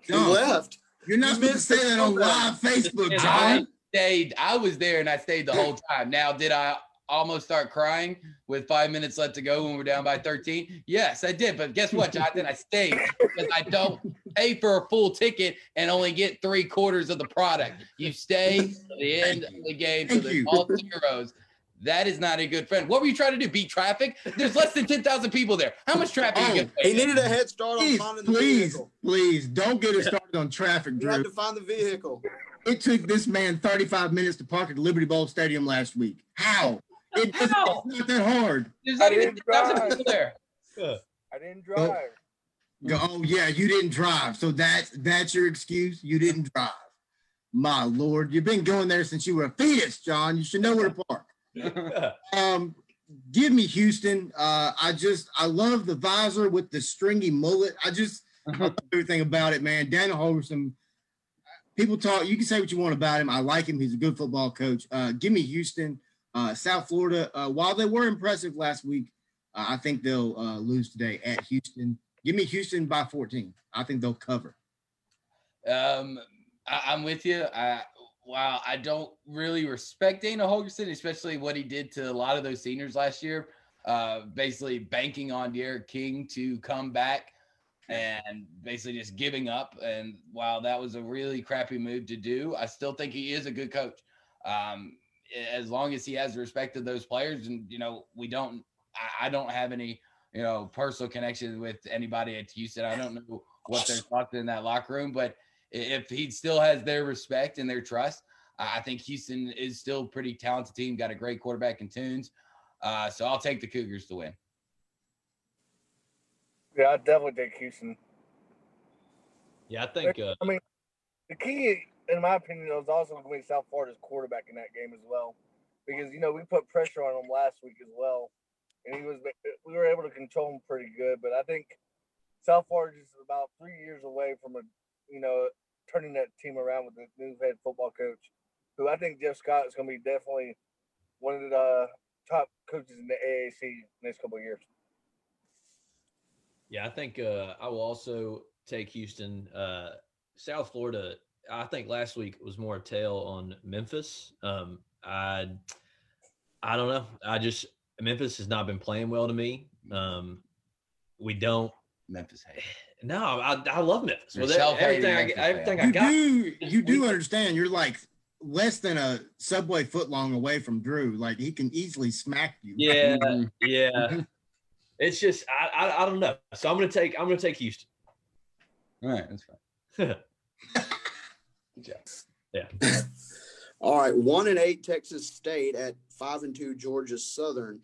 He left. You're not you supposed to say that on live Facebook, I John. stayed. I was there and I stayed the whole time. Now, did I almost start crying with five minutes left to go when we're down by 13? Yes, I did. But guess what, Jonathan? I stayed because I don't pay for a full ticket and only get three quarters of the product. You stay to the end of the game so Thank there's all zeros. That is not a good friend. What were you trying to do? Beat traffic? There's less than 10,000 people there. How much traffic Oh, you get? He needed a head start on Please, finding the please, vehicle. please don't get us started on traffic, He had Drew. to find the vehicle. It took this man 35 minutes to park at Liberty Bowl Stadium last week. How? It, it's How? not that hard. There's not I even didn't 10,000 drive. people there. I didn't drive. Go, oh yeah, you didn't drive. So that's that's your excuse. You didn't drive. My lord, you've been going there since you were a fetus, John. You should know where to park. Um, give me Houston. Uh, I just I love the visor with the stringy mullet. I just I love everything about it, man. Dana Holgorsen. People talk. You can say what you want about him. I like him. He's a good football coach. Uh, give me Houston. Uh, South Florida. Uh, while they were impressive last week, uh, I think they'll uh, lose today at Houston. Give me Houston by 14. I think they'll cover. Um, I, I'm with you. I, while I don't really respect Dana Holgorsen, especially what he did to a lot of those seniors last year, uh, basically banking on D'Eriq King to come back and basically just giving up. And while that was a really crappy move to do, I still think he is a good coach. Um, as long as he has respect of those players, and you know, we don't, I, I don't have any, you know, personal connection with anybody at Houston. I don't know what their thoughts in that locker room, but if he still has their respect and their trust, I think Houston is still a pretty talented team. Got a great quarterback in Tunes, uh, so I'll take the Cougars to win. Yeah, I definitely take Houston. Yeah, I think. Uh, I mean, the key, in my opinion, is also going to be South Florida's quarterback in that game as well, because you know we put pressure on him last week as well, and he was we were able to control him pretty good. But I think South Florida is about three years away from a you know turning that team around with the new head football coach, who I think Jeff Scott is going to be definitely one of the top coaches in the AAC next couple of years. Yeah, I think uh, I will also take Houston. Uh, South Florida, I think last week was more a tale on Memphis. Um, I, I don't know. I just Memphis has not been playing well to me. Um, we don't. Memphis hate. No, I, I love Memphis. You're Well, that- self-hating everything I, Memphis everything fan. I You got. do you do understand? You're like less than a subway foot long away from Drew. Like he can easily smack you. Yeah, yeah. Mm-hmm. It's just I, I I don't know. So I'm gonna take I'm gonna take Houston. All right, that's fine. Good job. All right, one and eight Texas State at five and two Georgia Southern.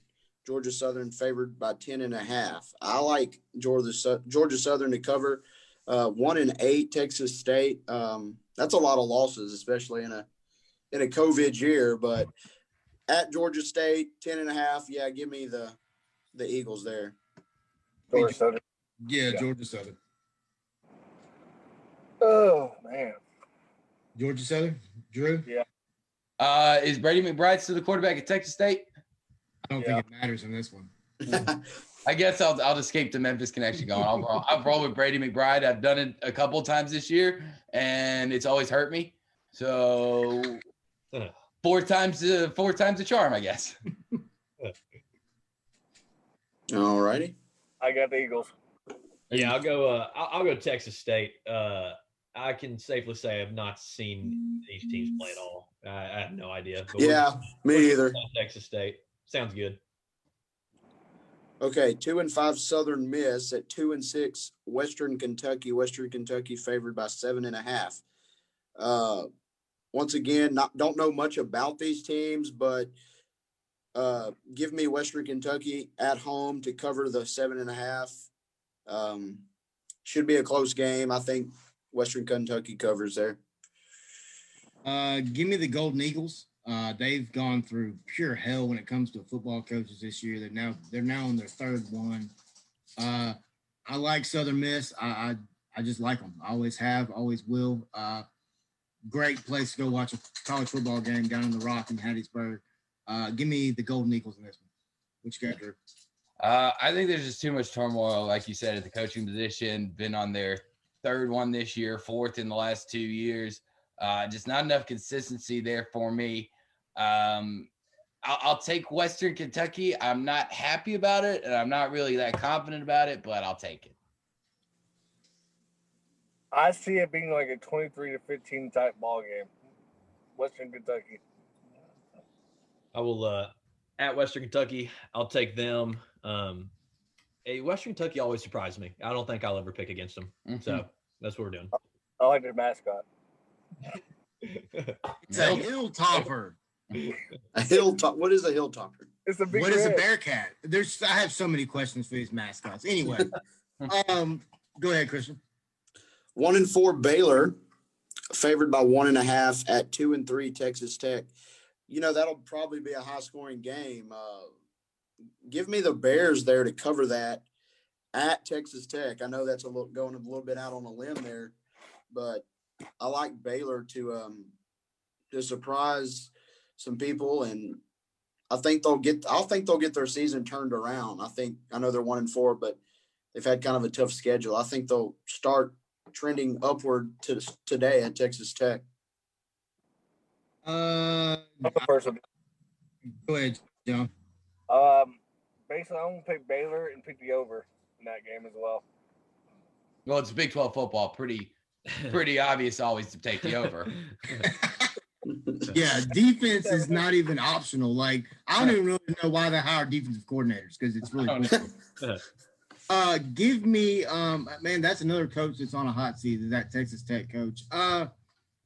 Georgia Southern favored by ten and a half. I like Georgia Georgia Southern to cover. Uh, one and eight Texas State. Um, that's a lot of losses, especially in a in a COVID year. But at Georgia State, ten and a half. Yeah, give me the the Eagles there. Georgia Southern. Yeah, Yeah. Georgia Southern. Oh man, Georgia Southern. Drew. Yeah. Uh, is Brady McBride still the quarterback at Texas State? I don't think it matters in this one. I guess I'll I'll just keep the Memphis connection going. I'll roll, I'll roll with Brady McBride. I've done it a couple times this year, and it's always hurt me. So four times uh, four times the charm, I guess. All righty. I got the Eagles. Yeah, I'll go. Uh, I'll, I'll go Texas State. Uh, I can safely say I've not seen these teams play at all. I, I have no idea. but we're Yeah, just- me either. Texas State sounds good. Okay, two and five Southern Miss at two and six Western Kentucky. Western Kentucky favored by seven and a half. Uh, once again, not don't know much about these teams, but uh, give me Western Kentucky at home to cover the seven and a half. Um, should be a close game. I think Western Kentucky covers there. Uh, give me the Golden Eagles. Uh, they've gone through pure hell when it comes to football coaches this year. They're now they're now on their third one. Uh, I like Southern Miss. I, I I just like them. I always have, always will. Uh, great place to go watch a college football game down in the Rock in Hattiesburg. Uh, give me the Golden Eagles in this one. What you got, Drew? Uh, I think there's just too much turmoil, like you said, at the coaching position. Been on their third one this year, fourth in the last two years. Uh, just not enough consistency there for me. Um, I'll, I'll take Western Kentucky. I'm not happy about it, and I'm not really that confident about it, but I'll take it. I see it being like a twenty-three to fifteen type ball game. Western Kentucky. I will uh, at Western Kentucky. I'll take them. Um, a Western Kentucky always surprised me. I don't think I'll ever pick against them. Mhm. So that's what we're doing. I like their mascot. It's a hilltopper. A hilltop. What is a hilltopper? It's a big. What is a red. bearcat? There's I have so many questions for these mascots. Anyway, um, go ahead, Christian. One and four Baylor, favored by one and a half at two and three Texas Tech. You know that'll probably be a high scoring game. Uh, give me the Bears there to cover that at Texas Tech. I know that's a little going a little bit out on a limb there, but I like Baylor to um to surprise some people and. I think they'll get. I think they'll get their season turned around. I think. I know they're one and four, but they've had kind of a tough schedule. I think they'll start trending upward to today at Texas Tech. Uh, I'm first one. go ahead, John. Um, basically, I'm gonna pick Baylor and pick the over in that game as well. Well, it's Big 12 football. Pretty, pretty obvious always to take the over. Yeah, defense is not even optional. Like I don't even really know why they hire defensive coordinators because it's really. I. Uh, give me, um, man, that's another coach that's on a hot seat. Is that Texas Tech coach? Uh,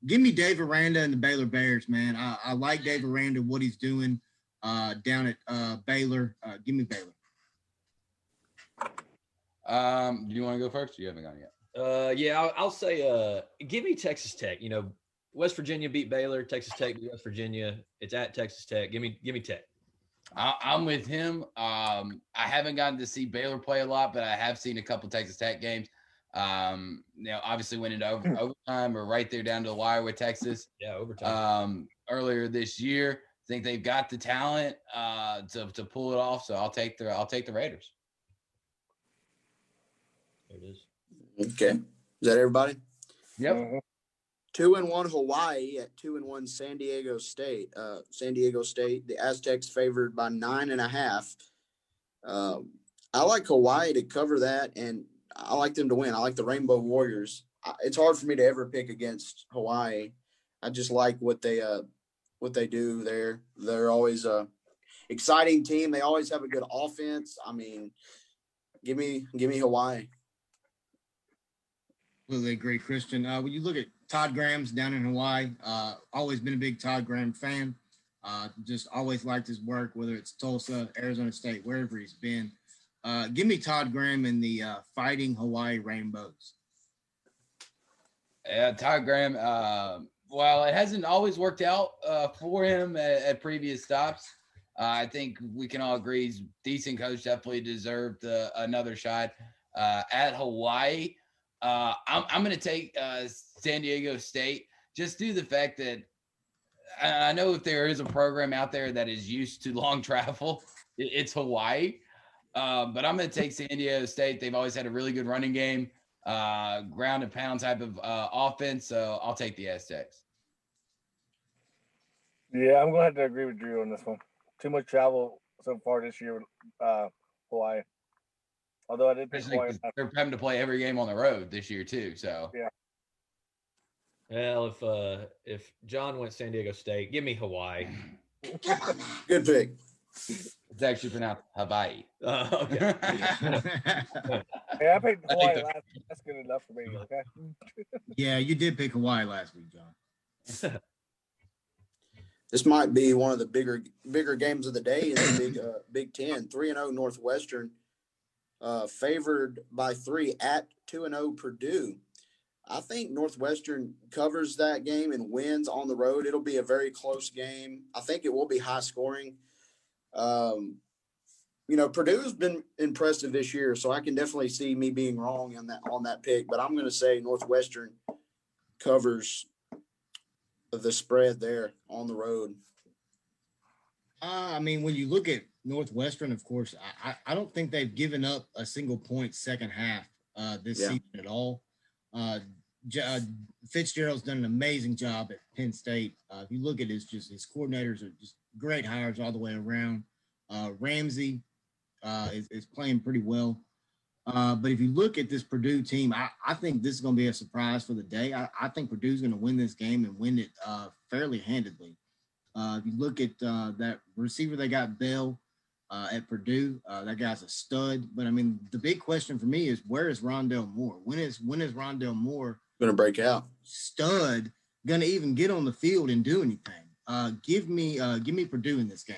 give me Dave Aranda and the Baylor Bears, man. I, I like Dave Aranda, what he's doing, uh, down at uh Baylor. Uh, give me Baylor. Um, do you want to go first? You haven't gone yet. Uh, yeah, I'll, I'll say, uh, give me Texas Tech. You know, West Virginia beat Baylor. Texas Tech beat West Virginia. It's at Texas Tech. Give me, give me Tech. I, I'm with him. Um, I haven't gotten to see Baylor play a lot, but I have seen a couple Texas Tech games. Um, you know, obviously went into over, overtime or right there down to the wire with Texas. Yeah, overtime. um, earlier this year. I think they've got the talent uh, to, to pull it off. So I'll take the I'll take the Raiders. there it is. Okay. Is that everybody? Mhm. Two and one Hawaii at two and one San Diego State. Uh, San Diego State, the Aztecs favored by nine and a half. Um, I like Hawaii to cover that, and I like them to win. I like the Rainbow Warriors. I, it's hard for me to ever pick against Hawaii. I just like what they uh what they do there. They're always a exciting team. They always have a good offense. I mean, give me give me Hawaii. Completely agree, Christian. Uh, when you look at Todd Graham's down in Hawaii, uh, always been a big Todd Graham fan. Uh, just always liked his work, whether it's Tulsa, Arizona State, wherever he's been. Uh, give me Todd Graham and the uh, Fighting Hawaii Rainbows. Yeah, Todd Graham. Uh, well, it hasn't always worked out uh, for him at, at previous stops. I think we can all agree he's decent coach. Definitely deserved another shot at Hawaii. Uh, I'm, I'm going to take uh, San Diego State just due to the fact that I I know if there is a program out there that is used to long travel, it's Hawaii. Um, but I'm going to take San Diego State. They've always had a really good running game uh, ground and pound type of uh, offense. So I'll take the Aztecs. Yeah, I'm gonna have to agree with Drew on this one. Too much travel so far this year with uh, Hawaii. Although I did pick Especially Hawaii. 'cause they're having to play every game on the road this year too. So yeah. Well, if uh, if John went San Diego State, give me Hawaii. Good pick. it's actually pronounced Hawaii. Uh, okay. Hey, I picked I Hawaii the- last. Week. That's good enough for me. Okay. yeah, you did pick Hawaii last week, John. This might be one of the bigger bigger games of the day in the Big uh, Big Ten. Three and zero Northwestern, uh, favored by three at two and zero Purdue. I think Northwestern covers that game and wins on the road. It'll be a very close game. I think it will be high scoring. Um, you know, Purdue's been impressive this year, so I can definitely see me being wrong on that on that pick. But I'm going to say Northwestern covers the spread there on the road. Uh, I mean, when you look at Northwestern, of course, I, I, don't think they've given up a single point second half uh, this Yeah. season at all. Uh, uh, Fitzgerald's done an amazing job at Penn State. Uh, if you look at his just his coordinators are just great hires all the way around. Uh, Ramsey uh, is, is playing pretty well. Uh, but if you look at this Purdue team, I, I think this is going to be a surprise for the day. I, I think Purdue's going to win this game and win it uh, fairly handedly. Uh, if you look at uh, that receiver they got, Bell uh, at Purdue, uh, that guy's a stud. But I mean, the big question for me is where is Rondale Moore? When is when is Rondale Moore Going to break out. stud going to even get on the field and do anything? Uh, give me uh, give me Purdue in this game.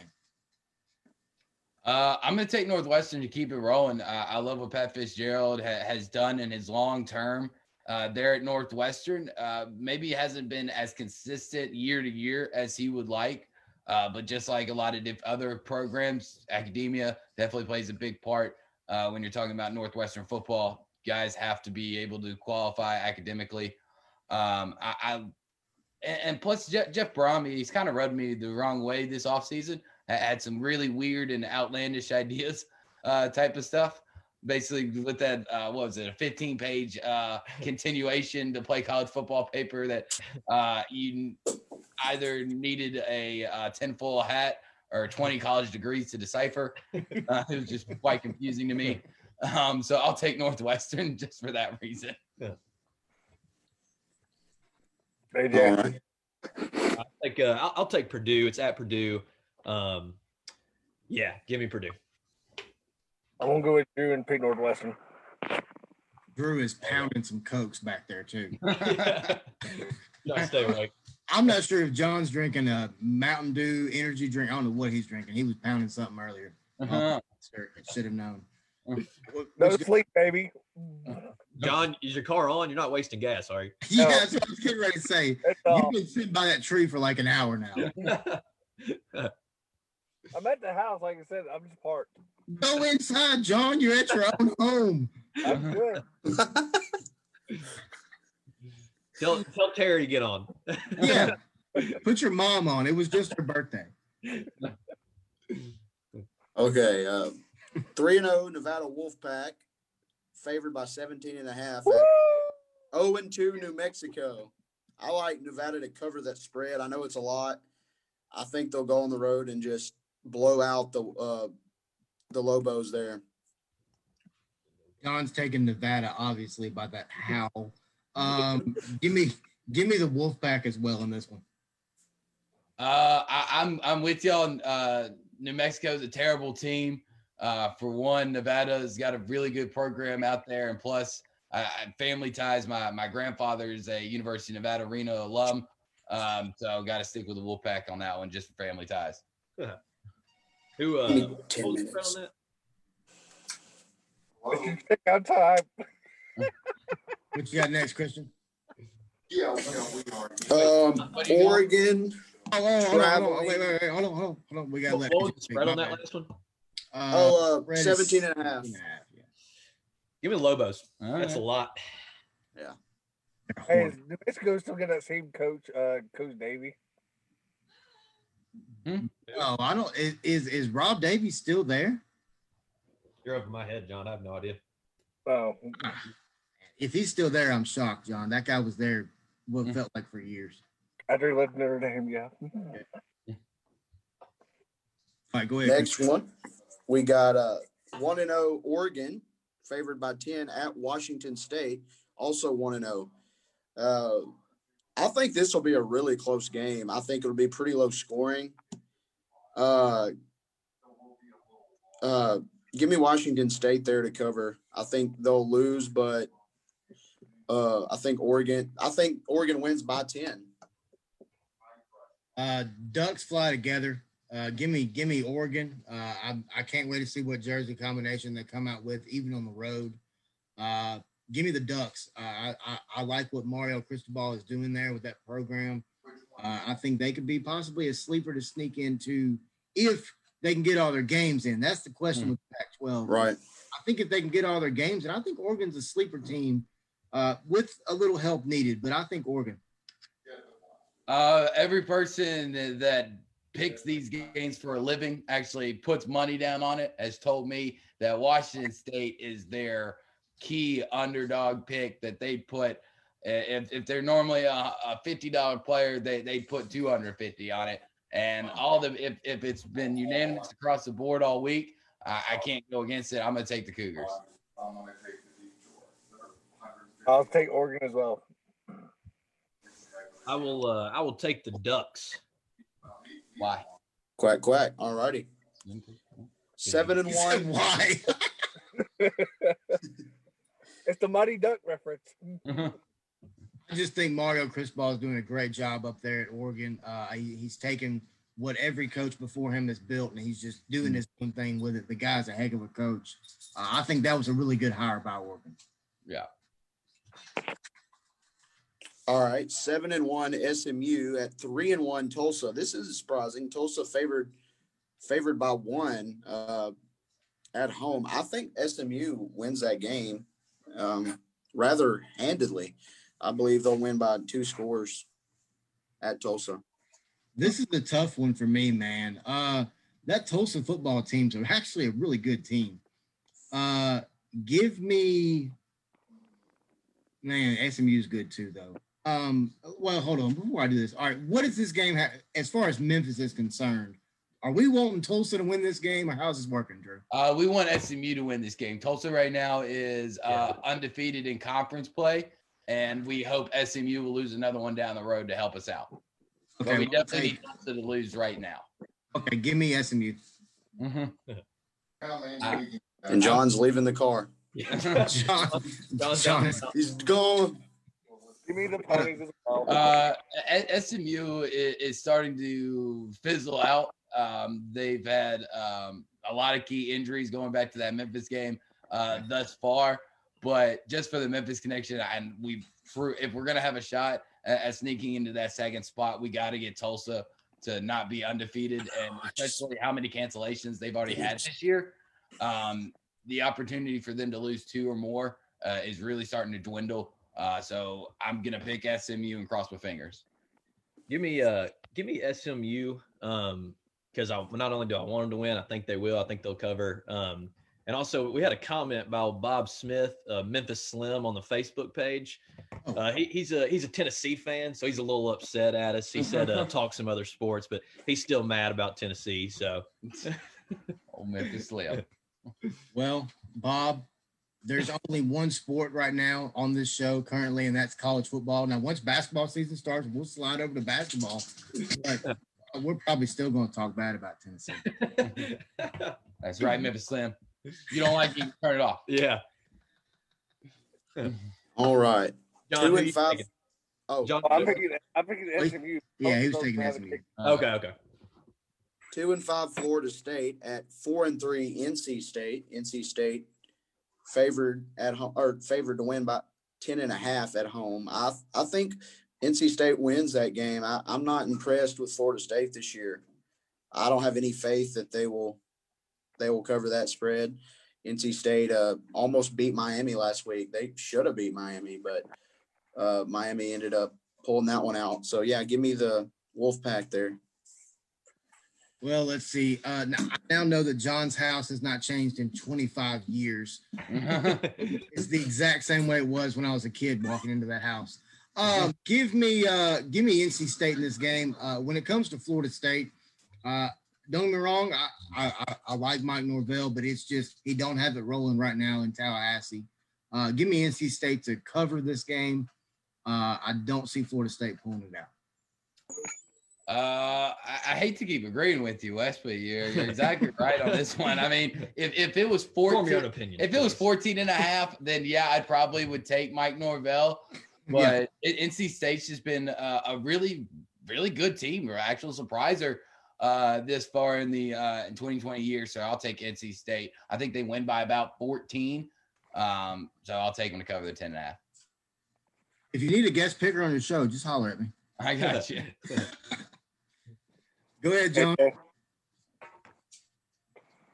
Uh, I'm going to take Northwestern to keep it rolling. Uh, I love what Pat Fitzgerald ha- has done in his long term uh, there at Northwestern. Uh, maybe he hasn't been as consistent year to year as he would like, uh, but just like a lot of diff- other programs, academia definitely plays a big part uh, when you're talking about Northwestern football. Guys have to be able to qualify academically. Um, I, I and, plus Jeff, Jeff Brohm, he's kind of rubbed me the wrong way this offseason I had some really weird and outlandish ideas uh, type of stuff. Basically, with that, uh, what was it, a 15 page uh, continuation to play college football paper that uh, you, either needed a uh, tinfoil hat or 20 college degrees to decipher. Uh, it was just quite confusing to me. Um, so I'll take Northwestern just for that reason. AJ. All right. I'll take, uh, I'll, I'll take Purdue. It's at Purdue. Um, yeah, give me Purdue. I'm gonna go with Drew and pick Northwestern. Drew is pounding some cokes back there too. Try to stay awake. I'm not sure if John's drinking a Mountain Dew energy drink. I don't know what he's drinking. He was pounding something earlier. Uh-huh. I should have known. No sleep, baby. John, is your car on? You're not wasting gas, are you? Yeah, that's what I was getting ready to say. It's, You've been sitting by that tree for like an hour now. I'm at the house, like I said. I'm just parked. Go inside, John. You're at your own home. I'm good. tell, tell Terry to get on. Yeah. Put your mom on. It was just her birthday. Okay. Uh, 3 and 0 Nevada Wolfpack, favored by 17 and a half. Woo! 0 and 2 New Mexico. I like Nevada to cover that spread. I know it's a lot. I think they'll go on the road and just blow out the uh, the Lobos there. John's taking Nevada, obviously, by that howl. Um, give me give me the Wolfpack as well in this one. Uh, I, I'm I'm with y'all. Uh, New Mexico's a terrible team. Uh, for one, Nevada's got a really good program out there, and plus, I, I family ties. My my grandfather is a University of Nevada Reno alum, um, so got to stick with the Wolfpack on that one just for family ties. Who? Uh, Give me what 10 was minutes. on that? It's your pick on time. What you got next, Christian? Um, What do you? Oregon. Oh, oh, hold on, hold on, wait, wait, wait, hold on, hold on, hold on. We got to What, let what was the spread on that last one? bad. Oh, uh, spread is 17 and a half. 17 and a half, yeah. Give me the Lobos. All That's a lot. They're Hey, horrible. is New Mexico still get that same coach, uh, Coach Davie? Oh, I don't. Is, is is Rob Davies still there? You're over my head, John. I have no idea. Oh, If he's still there, I'm shocked, John. That guy was there what Mm. felt like for years. after he left Notre Dame, yeah. All right, go ahead. Next one, we got uh one and zero Oregon, favored by ten at Washington State, also one and zero. Uh, I think this will be a really close game. I think it'll be pretty low scoring. Uh, uh, give me Washington State there to cover. I think they'll lose, but uh, I think Oregon. I think Oregon wins by ten. Uh, Ducks fly together. Uh, give me, give me Oregon. Uh, I, I can't wait to see what jersey combination they come out with, even on the road. Uh, give me the Ducks. Uh, I, I, I like what Mario Cristobal is doing there with that program. Uh, I think they could be possibly a sleeper to sneak into if they can get all their games in. That's the question Hmm. with Pac-12. Right. I think if they can get all their games, and I think Oregon's a sleeper team uh, with a little help needed, but I think Oregon. Uh, every person that- that picks these games for a living actually puts money down on it. Has told me that Washington State is their key underdog pick. That they put uh, if, if they're normally a, a fifty dollar player, they they put two hundred fifty on it. And all the if if it's been unanimous across the board all week, I, I can't go against it. I'm gonna take the Cougars. I'll take Oregon as well. I will. Uh, I will take the Ducks. Why? Quack quack. All righty. Seven and one. why? It's the Mighty Duck reference. I just think Mario Cristobal is doing a great job up there at Oregon. Uh, he, he's taken what every coach before him has built, and he's just doing his own thing with it. The guy's a heck of a coach. Uh, I think that was a really good hire by Oregon. yeah. All right, seven and one SMU at three and one Tulsa. This is surprising. Tulsa favored favored by one uh, at home. I think SMU wins that game um, rather handedly. I believe they'll win by two scores at Tulsa. This is the tough one for me, man. Uh, that Tulsa football teams actually a really good team. Uh, give me, man, SMU is good too, though. Um, well, hold on. Before I do this, all right, what is this game ha- as far as Memphis is concerned? Are we wanting Tulsa to win this game, or how's this working, Drew? Uh, we want SMU to win this game. Tulsa right now is uh, Yeah. undefeated in conference play, and we hope SMU will lose another one down the road to help us out. but we well, definitely okay, need Tulsa to lose right now. okay, give me SMU. And John's leaving the car. John, John's John down. is- He's gone. Give me the ponies as well. Uh, SMU is, is starting to fizzle out. Um, they've had um, a lot of key injuries going back to that Memphis game uh, thus far. But just for the Memphis connection, and we, if we're gonna have a shot at, at sneaking into that second spot, we got to get Tulsa to not be undefeated, and especially how many cancellations they've already had this year. Um, the opportunity for them to lose two or more uh, is really starting to dwindle. Uh, so I'm gonna pick SMU and cross my fingers. Give me uh give me SMU um because I not only do I want them to win, I think they will. I think they'll cover. Um and also we had a comment by Bob Smith, uh, Memphis Slim on the Facebook page. Oh. Uh, he, he's a he's a Tennessee fan, so he's a little upset at us. He said uh, talk some other sports, but he's still mad about Tennessee. So Oh, Memphis Slim. Well, Bob, there's only one sport right now on this show currently, and that's college football. Now, once basketball season starts, we'll slide over to basketball. But we're probably still going to talk bad about Tennessee. That's right, Memphis Slim. You don't like it, turn it off. yeah, All right. John, Two and five. Oh, John, oh, I'm picking. I'm picking Wait. SMU. Yeah, he was taking doesn't SMU. a kick- okay, okay. Two and five Florida State at four and three NC State. NC State favored at home or favored to win by 10 and a half at home. I I think NC State wins that game. I, I'm not impressed with Florida State this year. I don't have any faith that they will they will cover that spread. NC State uh, almost beat Miami last week. They should have beat Miami, but uh, Miami ended up pulling that one out. So yeah, give me the Wolfpack there. Well, let's see. Uh, now, I now know that John's house has not changed in 25 years. It's the exact same way it was when I was a kid walking into that house. Um, give me uh, give me NC State in this game. Uh, when it comes to Florida State, uh, don't get me wrong. I, I, I, like Mike Norvell, but it's just he don't have it rolling right now in Tallahassee. Uh, give me NC State to cover this game. Uh, I don't see Florida State pulling it out. Uh, I, I hate to keep agreeing with you, Wes, but you're, you're exactly right on this one. I mean, if, if it was Form your own 14, opinion. if it was please. 14 and a half, then yeah, I probably would take Mike Norvell. Yeah. But it- NC State's just been uh, a really, really good team or actual surpriser uh, this far in the uh, in 2020 year. So I'll take NC State. I think they win by about 14. Um, so I'll take them to cover the 10 and a half. If you need a guest picker on your show, just holler at me. I got you. Go ahead, John. Okay.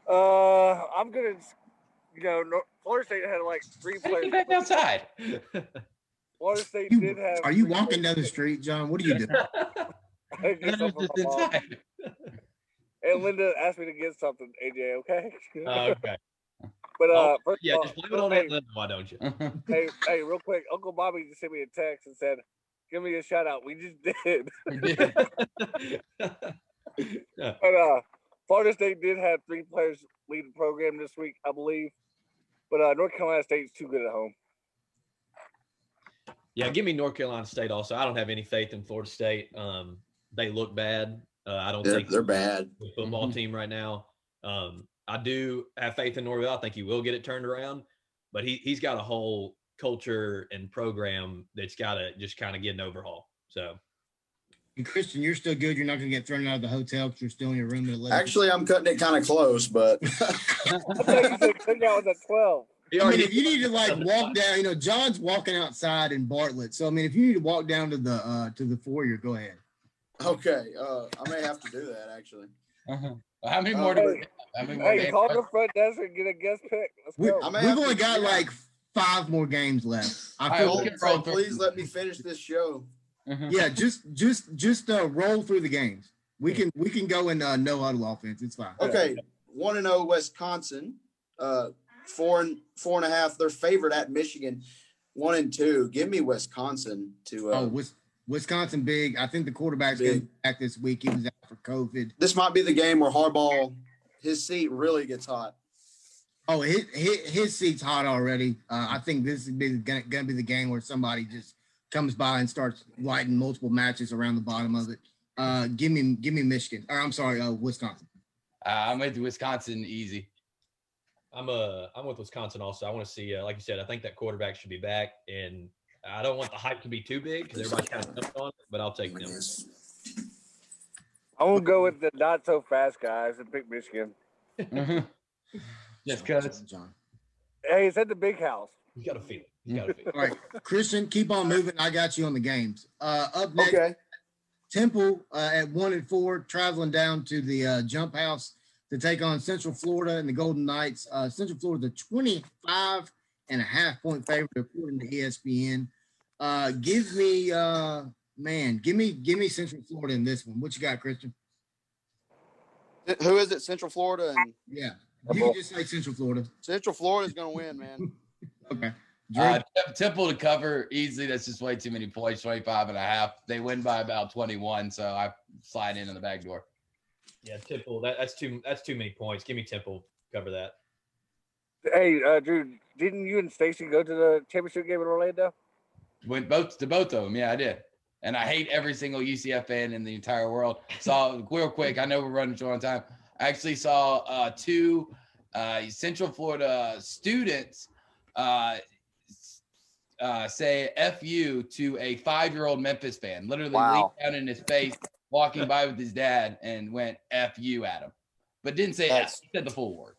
Uh, I'm gonna, you know, Florida State had like three How did you players. back outside? Florida State You- did have. Are you three walking down the street, John? What are you doing? I get something from my. And Linda asked me to get something, AJ. Okay. okay. but uh, Oh, first Yeah, of all, just blame it on hey, Atlanta. Why don't you? hey, hey, real quick, Uncle Bobby just sent me a text and said, "Give me a shout out." We just did. We. But uh, Florida State did have three players lead the program this week, I believe. But uh, North Carolina State's too good at home. Yeah, give me North Carolina State also. I don't have any faith in Florida State. Um, they look bad. Uh, I don't They're, think they're bad. the football Mhm. team right now. Um, I do have faith in Norvell. I think he will get it turned around, but he he's got a whole culture and program that's got to just kind of get an overhaul. So And Christian, you're still good. You're not going to get thrown out of the hotel because you're still in your room at 11. Actually, I'm cutting it kind of close, but I thought you said cookout was at twelve. I mean, if you need to like walk down, you know, John's walking outside in Bartlett. So I mean, if you need to walk down to the uh to the foyer, go ahead. okay. Uh, I may have to do that actually. How many Oh, more do we hey. have? How many more Hey, games? call the front desk and get a guest pick. Let's We, go. I may we've only got like five more games left. I feel we'll So, get so rolled through. please let me finish this show. Mhm. yeah, just just just uh roll through the games. We can we can go in uh, no huddle offense. It's fine. Okay, one and zero Wisconsin, uh, four and four and a half. They're favored at Michigan. one and two. Give me Wisconsin to. Uh, Oh, Wis- Wisconsin big. I think the quarterback's going Big. be back this week. He was out for COVID. this might be the game where Harbaugh, his seat really gets hot. Oh, his, his, his seat's hot already. Uh, I think this is going to be the game where somebody just comes by and starts lighting multiple matches around the bottom of it. Uh, give me, give me Michigan. Or I'm sorry, uh, Wisconsin. Uh, I'm with Wisconsin easy. I'm uh I'm with Wisconsin also. I want to see, uh, like you said, I think that quarterback should be back, and I don't want the hype to be too big because everybody kind of on it, but I'll take them. I'm gonna go with the not so fast guys and pick Michigan. Just John, cause. John. Hey, it's at the big house. You got a feel it. You got to feel it. All right, Christian, keep on moving. I got you on the games. Uh, up next, Okay. Temple uh, at one and four, traveling down to the uh, jump house to take on Central Florida and the Golden Knights. Uh, Central Florida, 25 and a half point favorite according to ESPN. Uh, give me, uh, man, give me, give me Central Florida in this one. What you got, Christian? Who is it? Central Florida and Yeah, you can just say Central Florida. Central Florida is going to win, man. Okay. Uh, Temple to cover easily. That's just way too many points. 25 and a half. They win by about 21. So I slide in on the back door. Yeah, Temple. That, that's too that's too many points. Give me Temple. Cover that. Hey, uh, Drew, didn't you and Stacy go to the championship game in Orlando? Went both to both of them. Yeah, I did. And I hate every single UCF fan in the entire world. Saw real quick. I know we're running short on time. I actually saw uh, two uh, Central Florida students uh, s- uh, say "fu" to a five-year-old Memphis fan. Literally Wow. leaned down in his face, walking by with his dad, and went "fu" at him, but didn't say That's- F. He said the full word.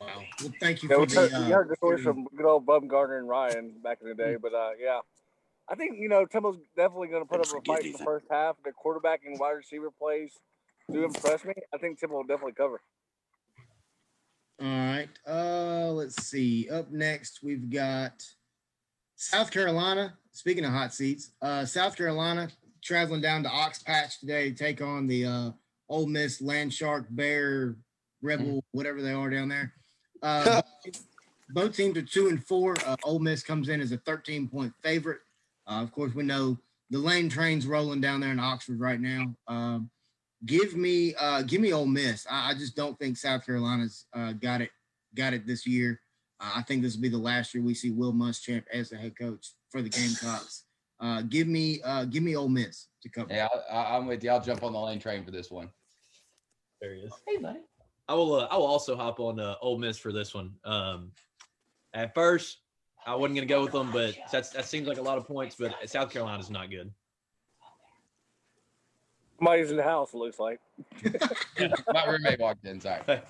wow. Well, thank you Yeah, for we heard, the. we heard the story from good old Bumgarner and Ryan back in the day, but uh, yeah, I think you know Temple's definitely going to put up a fight in the first half. The quarterback and wide receiver plays do impress me. I think Temple will definitely cover. All right. Uh, let's see. Up next, we've got South Carolina. Speaking of hot seats, uh, South Carolina traveling down to Ox Patch today to take on the uh, Ole Miss Land Shark Bear Rebel, whatever they are down there. Uh, both teams are two and four. Uh, Ole Miss comes in as a 13 point favorite. Uh, of course, we know the lane train's rolling down there in Oxford right now. Um, give me uh give me Ole Miss. I, I just don't think South Carolina's uh got it got it this year. Uh, I think this will be the last year we see Will Muschamp as the head coach for the Gamecocks. Uh give me uh give me Ole Miss to cover. Yeah, I, I- I'm with you. I'll jump on the lane train for this one. There he is. Hey, buddy. I will. Uh, I will also hop on uh, Ole Miss for this one. Um, at first, I wasn't going to go with them, but that's that seems like a lot of points. But South Carolina's not good. Somebody's in the house. It looks like. My roommate walked in. Sorry.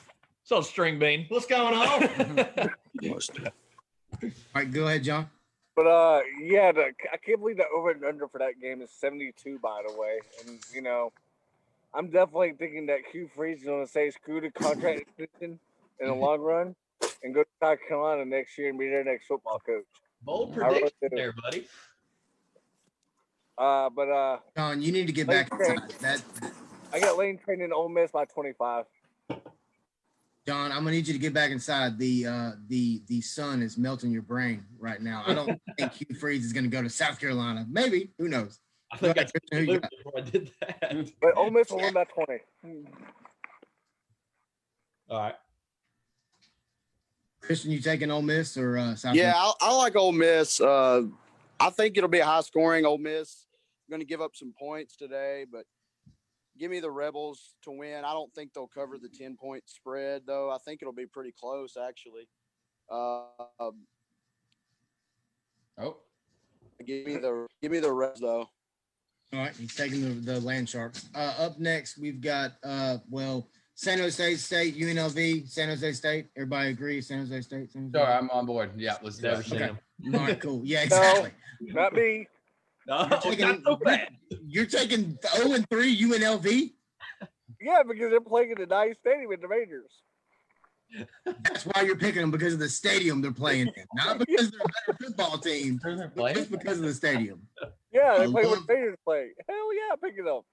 So string bean, what's going on? All right, go ahead, John. But uh, yeah, the, I can't believe the over and under for that game is 72. By the way, and you know, I'm definitely thinking that Hugh Freeze is going to say screw the contract extension in the long run and go to South Carolina next year and be their next football coach. Bold I really prediction there, buddy. Uh, but uh, John, you need to get back Okay. That I got Lane training Ole Miss by 25. John, I'm gonna need you to get back inside. The uh the the sun is melting your brain right now. I don't think Hugh Freeze is gonna go to South Carolina. Maybe, who knows? I think I Go ahead, Christian, who you moved before I did that. But Ole Miss will win by 20. All right. Christian, you taking Ole Miss or uh South Yeah, Carolina? I, I like Ole Miss. Uh, I think it'll be a high scoring Ole Miss. Going to give up some points today, but give me the Rebels to win. I don't think they'll cover the 10 point spread, though. I think it'll be pretty close, actually. Uh, um, Oh, give me the give me the Rebs, though. All right, he's taking the, the land sharks. Uh, up next, we've got uh, well, San Jose State, UNLV, San Jose State. Everybody agree? San Jose State. San Jose? sorry, I'm on board. Yeah, let's do Never Okay. him. All right, cool. Yeah, exactly. Not me. No, You're oh, taking, not so bad. you're taking 0 and 3 UNLV. Yeah, because they're playing in the nice stadium in the Raiders. That's why you're picking them because of the stadium they're playing in, not because they're a better football team, but just because of the stadium. Yeah, they I play love- what Raiders play. Hell yeah, pick it up.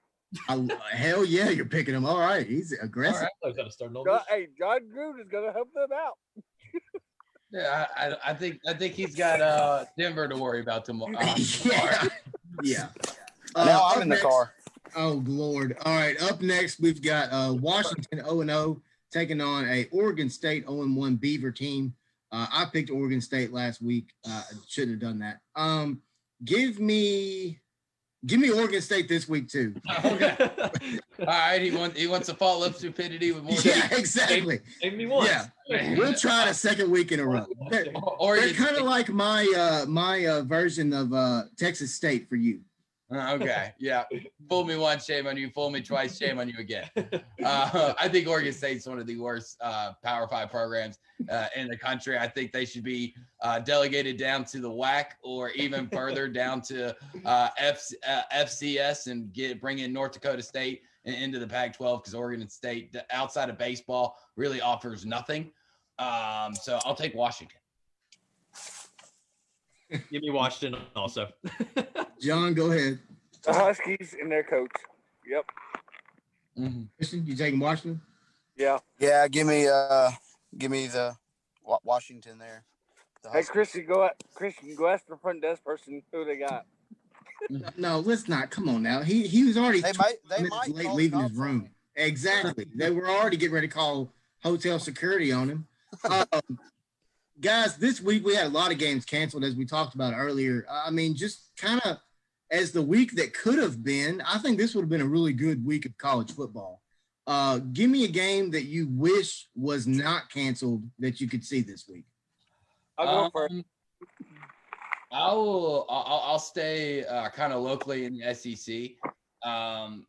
I, hell yeah, you're picking them. All right, he's aggressive. right. I was gonna start John, hey, Jon Gruden is going to help them out. Yeah, I, I, I think I think he's got uh Denver to worry about tomorrow. Uh, yeah. yeah. now Uh, I'm in the next- car. Oh Lord! All right, up next we've got uh, Washington 0 and 0 taking on a Oregon State 0 and 1 Beaver team. Uh, I picked Oregon State last week. Uh, I shouldn't have done that. Um, give me, give me Oregon State this week too. okay. All right, he wants he wants to follow up stupidity with more. Yeah, exactly. Give me one. Yeah. We'll try it a second week in a row. They're, Or they're kind of like my uh, my uh, version of uh, Texas State for you. Okay, yeah. Fool me once, shame on you. Fool me twice, shame on you again. Uh, I think Oregon State's one of the worst uh, Power Five programs uh, in the country. I think they should be uh, delegated down to the WAC or even further down to uh, F, uh, FCS and get bring in North Dakota State and into the Pac-12 because Oregon State, outside of baseball, really offers nothing. Um, so I'll take Washington. Give me Washington also. John, go ahead. The Huskies and their coach. Yep. Christian, you taking Washington? Yeah. Yeah, give me uh, give me the Washington there. The Hey, Christian, go at Christian. Go ask the front desk person who they got. No, let's not. Come on now. He he was already They might they minutes might late leaving his room. me. Exactly. they were already getting ready to call hotel security on him. Um, guys, this week we had a lot of games canceled, as we talked about earlier. I mean, just kind of as the week that could have been, I think this would have been a really good week of college football. Uh, give me a game that you wish was not canceled that you could see this week. I'll go first. Um, I will. I'll, I'll stay uh, kind of locally in the SEC. Um,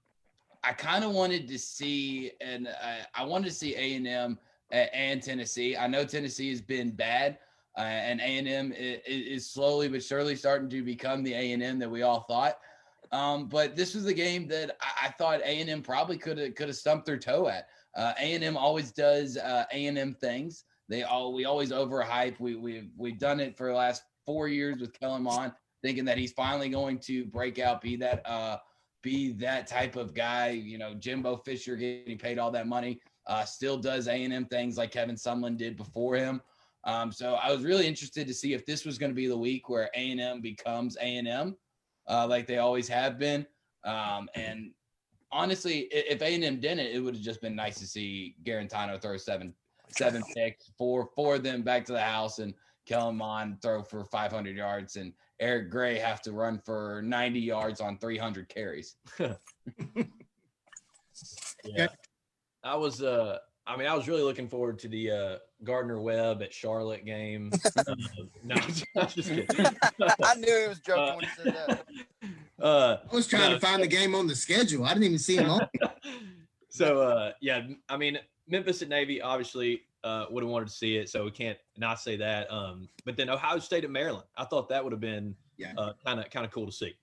I kind of wanted to see, and I, I wanted to see A and M and Tennessee. I know Tennessee has been bad, uh, and A and M is slowly but surely starting to become the A and M that we all thought. Um, but this was a game that I, I thought A and M probably could have could have stumped their toe at. Uh, A and M always does A and M things. They all we always overhype. We we've we've done it for the last four years with Kellen Mond, thinking that he's finally going to break out, be that uh be that type of guy. You know, Jimbo Fisher getting paid all that money, uh, still does A and M things like Kevin Sumlin did before him. Um, so I was really interested to see if this was going to be the week where A and M becomes A and M, uh, like they always have been. Um, and honestly, if A and M didn't, it would have just been nice to see Guarantano throw seven seven picks, four four of them back to the house, and Kellen Mond throw for 500 yards, and Eric Gray have to run for 90 yards on 300 carries. Yeah. I was uh I mean I was really looking forward to the uh Gardner Webb at Charlotte game. Uh, no, I'm just kidding. I knew he was joking when he said that. uh I was trying No. to find the game on the schedule. I didn't even see him on. so uh yeah, I mean Memphis at Navy obviously uh would have wanted to see it, so we can't not say that. Um but then Ohio State at Maryland. I thought that would have been Yeah. uh kind of kind of cool to see.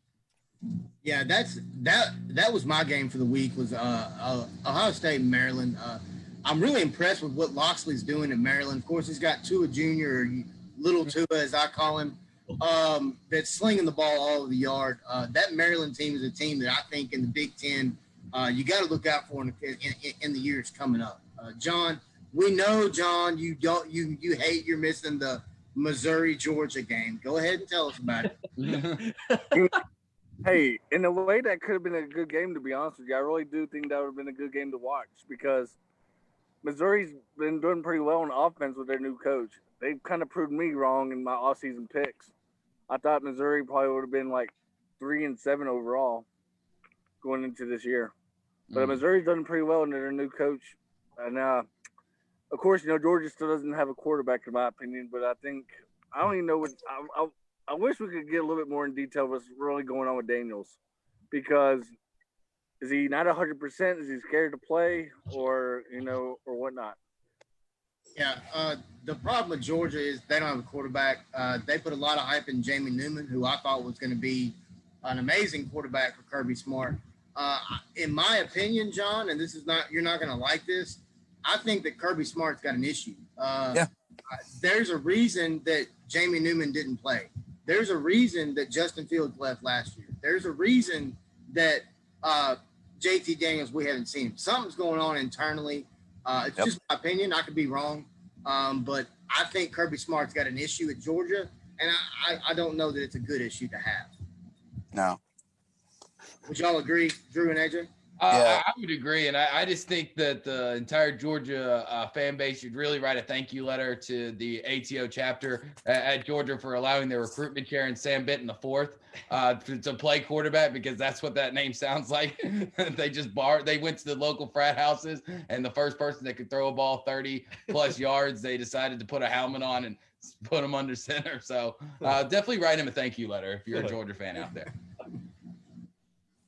Yeah, that's that. That was my game for the week. Was uh, uh Ohio State and Maryland. Uh, I'm really impressed with what Locksley's doing at Maryland. Of course, he's got Tua Jr. or Little Tua, as I call him, um, that's slinging the ball all over the yard. Uh, that Maryland team is a team that I think in the Big Ten uh, you got to look out for in, in, in, in the years coming up. Uh, John, we know, John, you don't you you hate you're missing the Missouri Georgia game. Go ahead and tell us about it. Hey, in a way, that could have been a good game. To be honest with you, I really do think that would have been a good game to watch because Missouri's been doing pretty well on offense with their new coach. They've kind of proved me wrong in my off-season picks. I thought Missouri probably would have been like three and seven overall going into this year, but Mm. Missouri's done pretty well under their new coach. And uh, of course, you know Georgia still doesn't have a quarterback in my opinion, but I think I don't even know what I, I I wish we could get a little bit more in detail what's really going on with Daniels, because is he not hundred percent? Is he scared to play, or you know, or whatnot? Yeah, uh, the problem with Georgia is they don't have a quarterback. Uh, they put a lot of hype in Jamie Newman, who I thought was going to be an amazing quarterback for Kirby Smart. Uh, in my opinion, John, and this is not you're not going to like this. I think that Kirby Smart's got an issue. Uh, Yeah. There's a reason that Jamie Newman didn't play. There's a reason that Justin Fields left last year. There's a reason that uh, JT Daniels we haven't seen him. Something's going on internally. Uh, it's Yep. just my opinion. I could be wrong. Um, but I think Kirby Smart's got an issue at Georgia, and I, I, I don't know that it's a good issue to have. No. Would y'all agree, Drew and AJ? Uh, Yeah. I, I would agree, and I, I just think that the entire Georgia uh, fan base should really write a thank you letter to the ATO chapter at, at Georgia for allowing their recruitment chair and Sam Benton the fourth uh, to, to play quarterback because that's what that name sounds like. they just bar they went to the local frat houses, and the first person that could throw a ball thirty plus yards, they decided to put a helmet on and put him under center. So uh, definitely write him a thank you letter if you're a Georgia fan out there.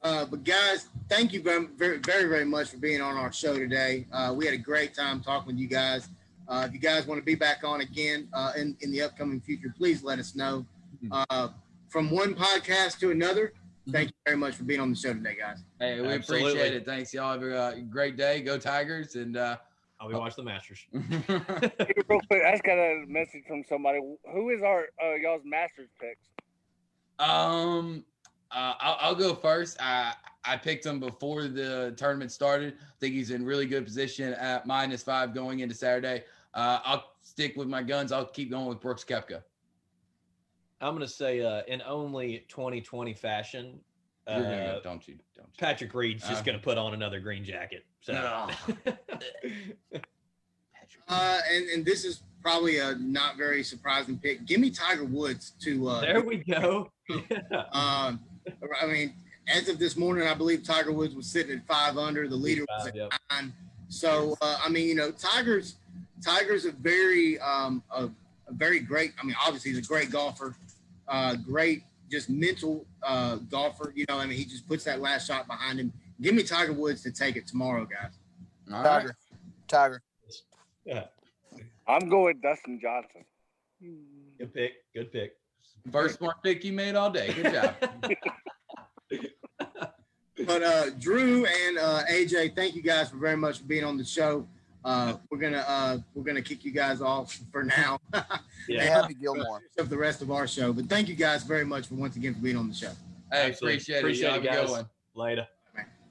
Uh, but guys, thank you very, very, very, very much for being on our show today. Uh, we had a great time talking with you guys. Uh, if you guys want to be back on again uh, in, in the upcoming future, please let us know. Uh, from one podcast to another, thank you very much for being on the show today, guys. Hey, we Absolutely. appreciate it. Thanks, y'all. Have a uh, great day. Go Tigers. And uh, I'll be watching the Masters. Real quick, I just got a message from somebody. Who is our uh, y'all's Masters picks? um, uh, I'll, I'll go first. I I picked him before the tournament started. I think he's in really good position at minus five going into Saturday. Uh, I'll stick with my guns. I'll keep going with Brooks Koepka. I'm going to say uh, in only 2020 fashion, You're gonna uh, go, don't you? Don't you? Patrick Reed's just Uh, going to put on another green jacket. So No. Uh, and, and this is probably a not very surprising pick. Give me Tiger Woods to. Uh, there we go. Um, I mean, as of this morning, I believe Tiger Woods was sitting at five under. The leader was at Yep. nine. So uh, I mean, you know, Tiger's Tiger's a very um, a, a very great. I mean, obviously he's a great golfer, uh, great just mental uh, golfer. You know, I mean, he just puts that last shot behind him. Give me Tiger Woods to take it tomorrow, guys. All right. Tiger. Tiger. Yeah. I'm going Dustin Johnson. Good pick. Good pick. First smart pick you made all day. Good job. But uh, Drew and uh, AJ, thank you guys for very much for being on the show. Uh, we're gonna uh, we're gonna kick you guys off for now. Hey, Yeah. Happy Gilmore. of the rest of our show. But thank you guys very much for once again for being on the show. Hey, appreciate, Appreciate it. it, Y'all guys. Later.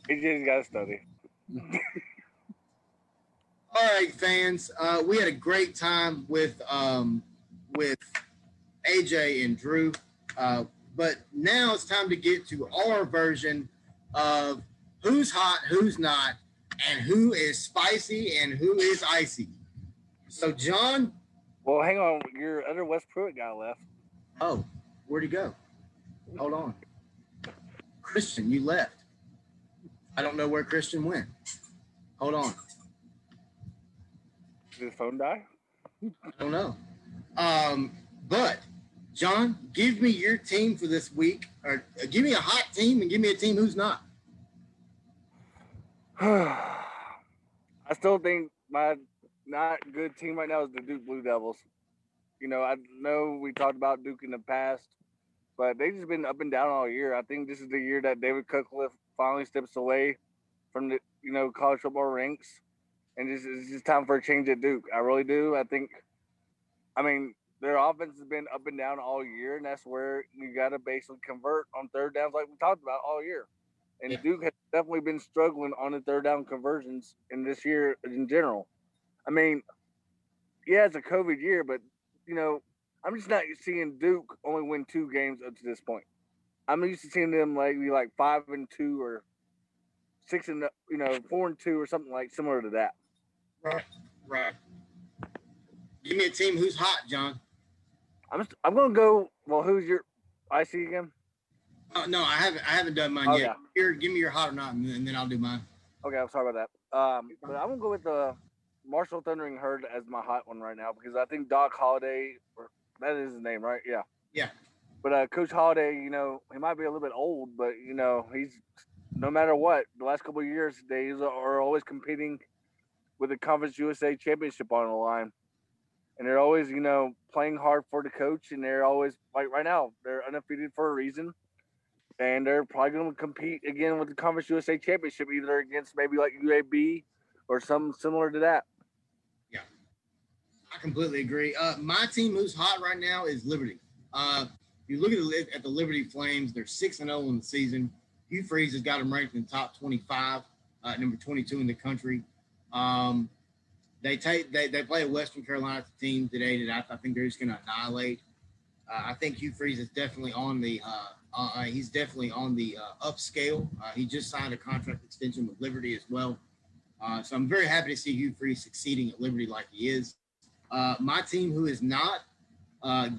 He just got to study. All right, fans. Uh, we had a great time with um, with AJ and Drew, uh, but now it's time to get to our version of who's hot, who's not, and who is spicy and who is icy. So, John, Well, hang on. Your other Wes Pruitt guy left. oh, where'd he go? Hold on, Christian, you left. I don't know where Christian went. Hold on. Did his phone die? I don't know. Um, but John, give me your team for this week, or uh, give me a hot team and give me a team who's not. I still think my not good team right now is the Duke Blue Devils. You know, I know we talked about Duke in the past, but they've just been up and down all year. I think this is the year that David Cutcliffe finally steps away from the you know college football ranks, and this is just time for a change at Duke. I really do. I think. I mean, their offense has been up and down all year, and that's where you got to basically convert on third downs, like we talked about all year. And Yeah. Duke has definitely been struggling on the third down conversions in this year in general. I mean, yeah, it's a COVID year, but you know, I'm just not seeing Duke only win two games up to this point. I'm used to seeing them like be like five and two or six and you know four and two or something like similar to that. Right. Right. Give me a team who's hot, John. I'm just, I'm gonna go. Well, who's your IC again? Oh, no, I haven't. I haven't done mine Oh, yet. Here, give me your hot or not, and then, and then I'll do mine. Okay, I'm sorry about that. Um, but I'm gonna go with the Marshall Thundering Herd as my hot one right now because I think Doc Holliday, or that is his name, right? Yeah. Yeah. But uh, Coach Holliday, you know, he might be a little bit old, but you know, he's no matter what. The last couple of years, they are always competing with the Conference USA Championship on the line, and they're always, you know, playing hard for the coach, and they're always like right now, they're undefeated for a reason and they're probably going to compete again with the Conference USA Championship, either against maybe like UAB or something similar to that. Yeah, I completely agree. Uh, my team who's hot right now is Liberty. Uh, you look at the at the Liberty Flames, they're six and zero in the season. Hugh Freeze has got them ranked in the top twenty five, uh, number twenty two in the country. Um, they take they, they play a Western Carolina team today that I, I think they're just going to annihilate. Uh, I think Hugh Freeze is definitely on the uh, uh, uh he's definitely on the uh, upscale. He just signed a contract extension with Liberty as well. so I'm very happy to see Hugh Freeze succeeding at Liberty like he is. my team, who is not,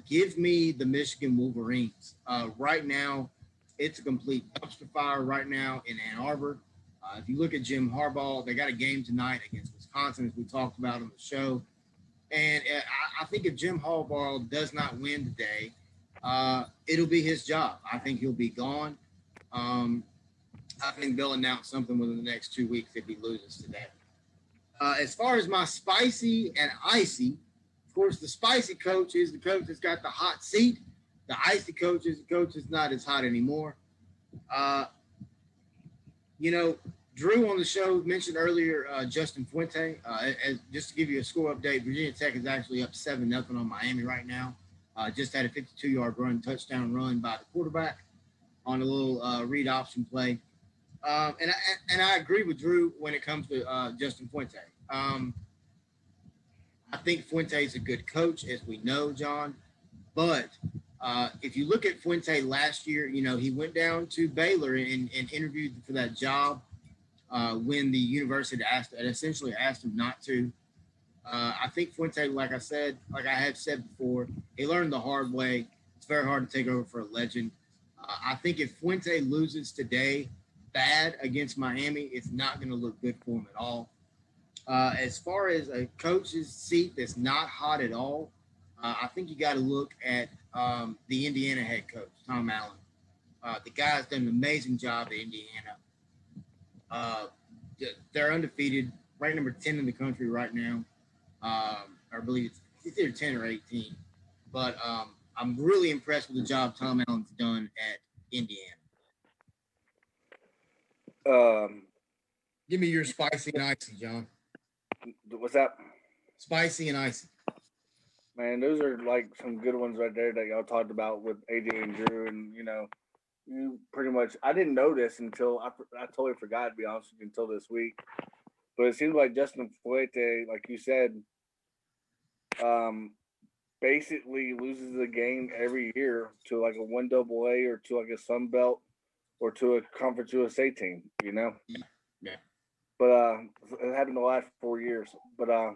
give me the Michigan Wolverines. right now, it's a complete dumpster fire right now in Ann Arbor. If you look at Jim Harbaugh, they got a game tonight against Wisconsin, as we talked about on the show. And uh, I, think if Jim Harbaugh does not win today, uh, it'll be his job. I think he'll be gone. Um, I think they'll announce something within the next two weeks if he loses today. Uh, as far as my spicy and icy, of course, the spicy coach is the coach that's got the hot seat. The icy coach is the coach that's not as hot anymore. Uh, you know, Drew on the show mentioned earlier uh, Justin Fuente. Uh, as, just to give you a score update, Virginia Tech is actually up seven nothing on Miami right now. Uh, just had a 52 yard run, touchdown run by the quarterback on a little uh, read option play. Um, and I, and I agree with Drew when it comes to uh, Justin Fuente. Um, I think Fuente is a good coach, as we know, John. But uh, if you look at Fuente last year, you know, he went down to Baylor and, and interviewed for that job uh, when the university asked, essentially asked him not to. Uh, I think Fuente, like I said, like I have said before, he learned the hard way. It's very hard to take over for a legend. Uh, I think if Fuente loses today bad against Miami, it's not going to look good for him at all. Uh, as far as a coach's seat that's not hot at all, uh, I think you got to look at um, the Indiana head coach, Tom Allen. The guy's done an amazing job at Indiana. Uh, they're undefeated, right number 10 in the country right now. Um, I believe it's, either 10 or 18. But um, I'm really impressed with the job Tom Allen's done at Indiana. Um, Give me your spicy and icy, John. What's that? Spicy and icy. Man, those are like some good ones right there that y'all talked about with AJ and Drew, and you know, you pretty much. I didn't know this until I, I totally forgot to be honest with you until this week, but it seems like Justin Fuente, like you said, um, basically loses the game every year to like a one double A or to like a Sun Belt or to a Conference USA team. You know. Yeah. But uh, it happened the last four years. But uh,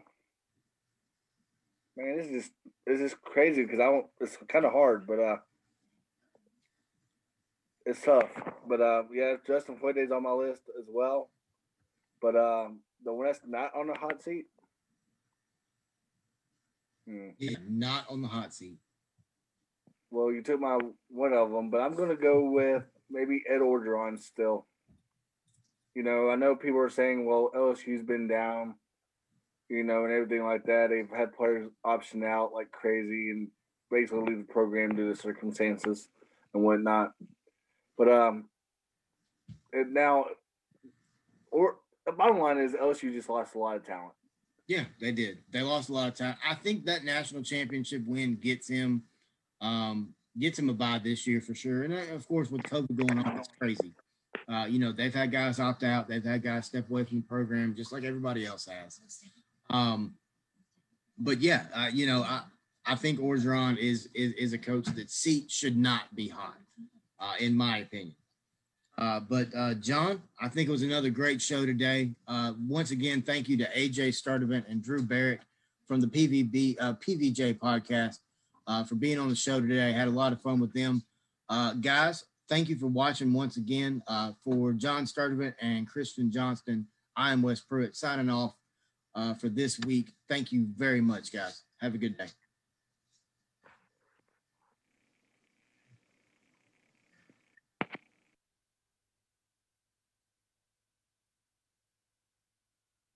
man, this is this is crazy because I don't. It's kind of hard, but uh, it's tough. But uh, yeah, Justin Fuente's on my list as well. But um, the one that's not on the hot seat. Hmm. Yeah, not on the hot seat. Well, you took my one of them, but I'm gonna go with maybe Ed Orgeron still. You know, I know people are saying, well, LSU's been down you know, and everything like that. They've had players option out like crazy and basically leave the program due to circumstances and whatnot. But um, and now, or the bottom line is LSU just lost a lot of talent. Yeah, they did. They lost a lot of time. I think that national championship win gets him, um, gets him a bye this year for sure. And uh, of course, with COVID going on, it's crazy. Uh, you know, they've had guys opt out. They've had guys step away from the program, just like everybody else has. Um, but yeah, uh, you know, I, I think Orgeron is, is is a coach that seat should not be hot, uh, in my opinion. Uh, but uh, John, I think it was another great show today. Uh, once again, thank you to AJ Sturdivant and Drew Barrett from the PVB uh, PVJ podcast uh, for being on the show today. I had a lot of fun with them, uh, guys. Thank you for watching once again. Uh, for John Sturdivant and Christian Johnson, I am Wes Pruitt signing off for this week. Thank you very much, guys. Have a good day.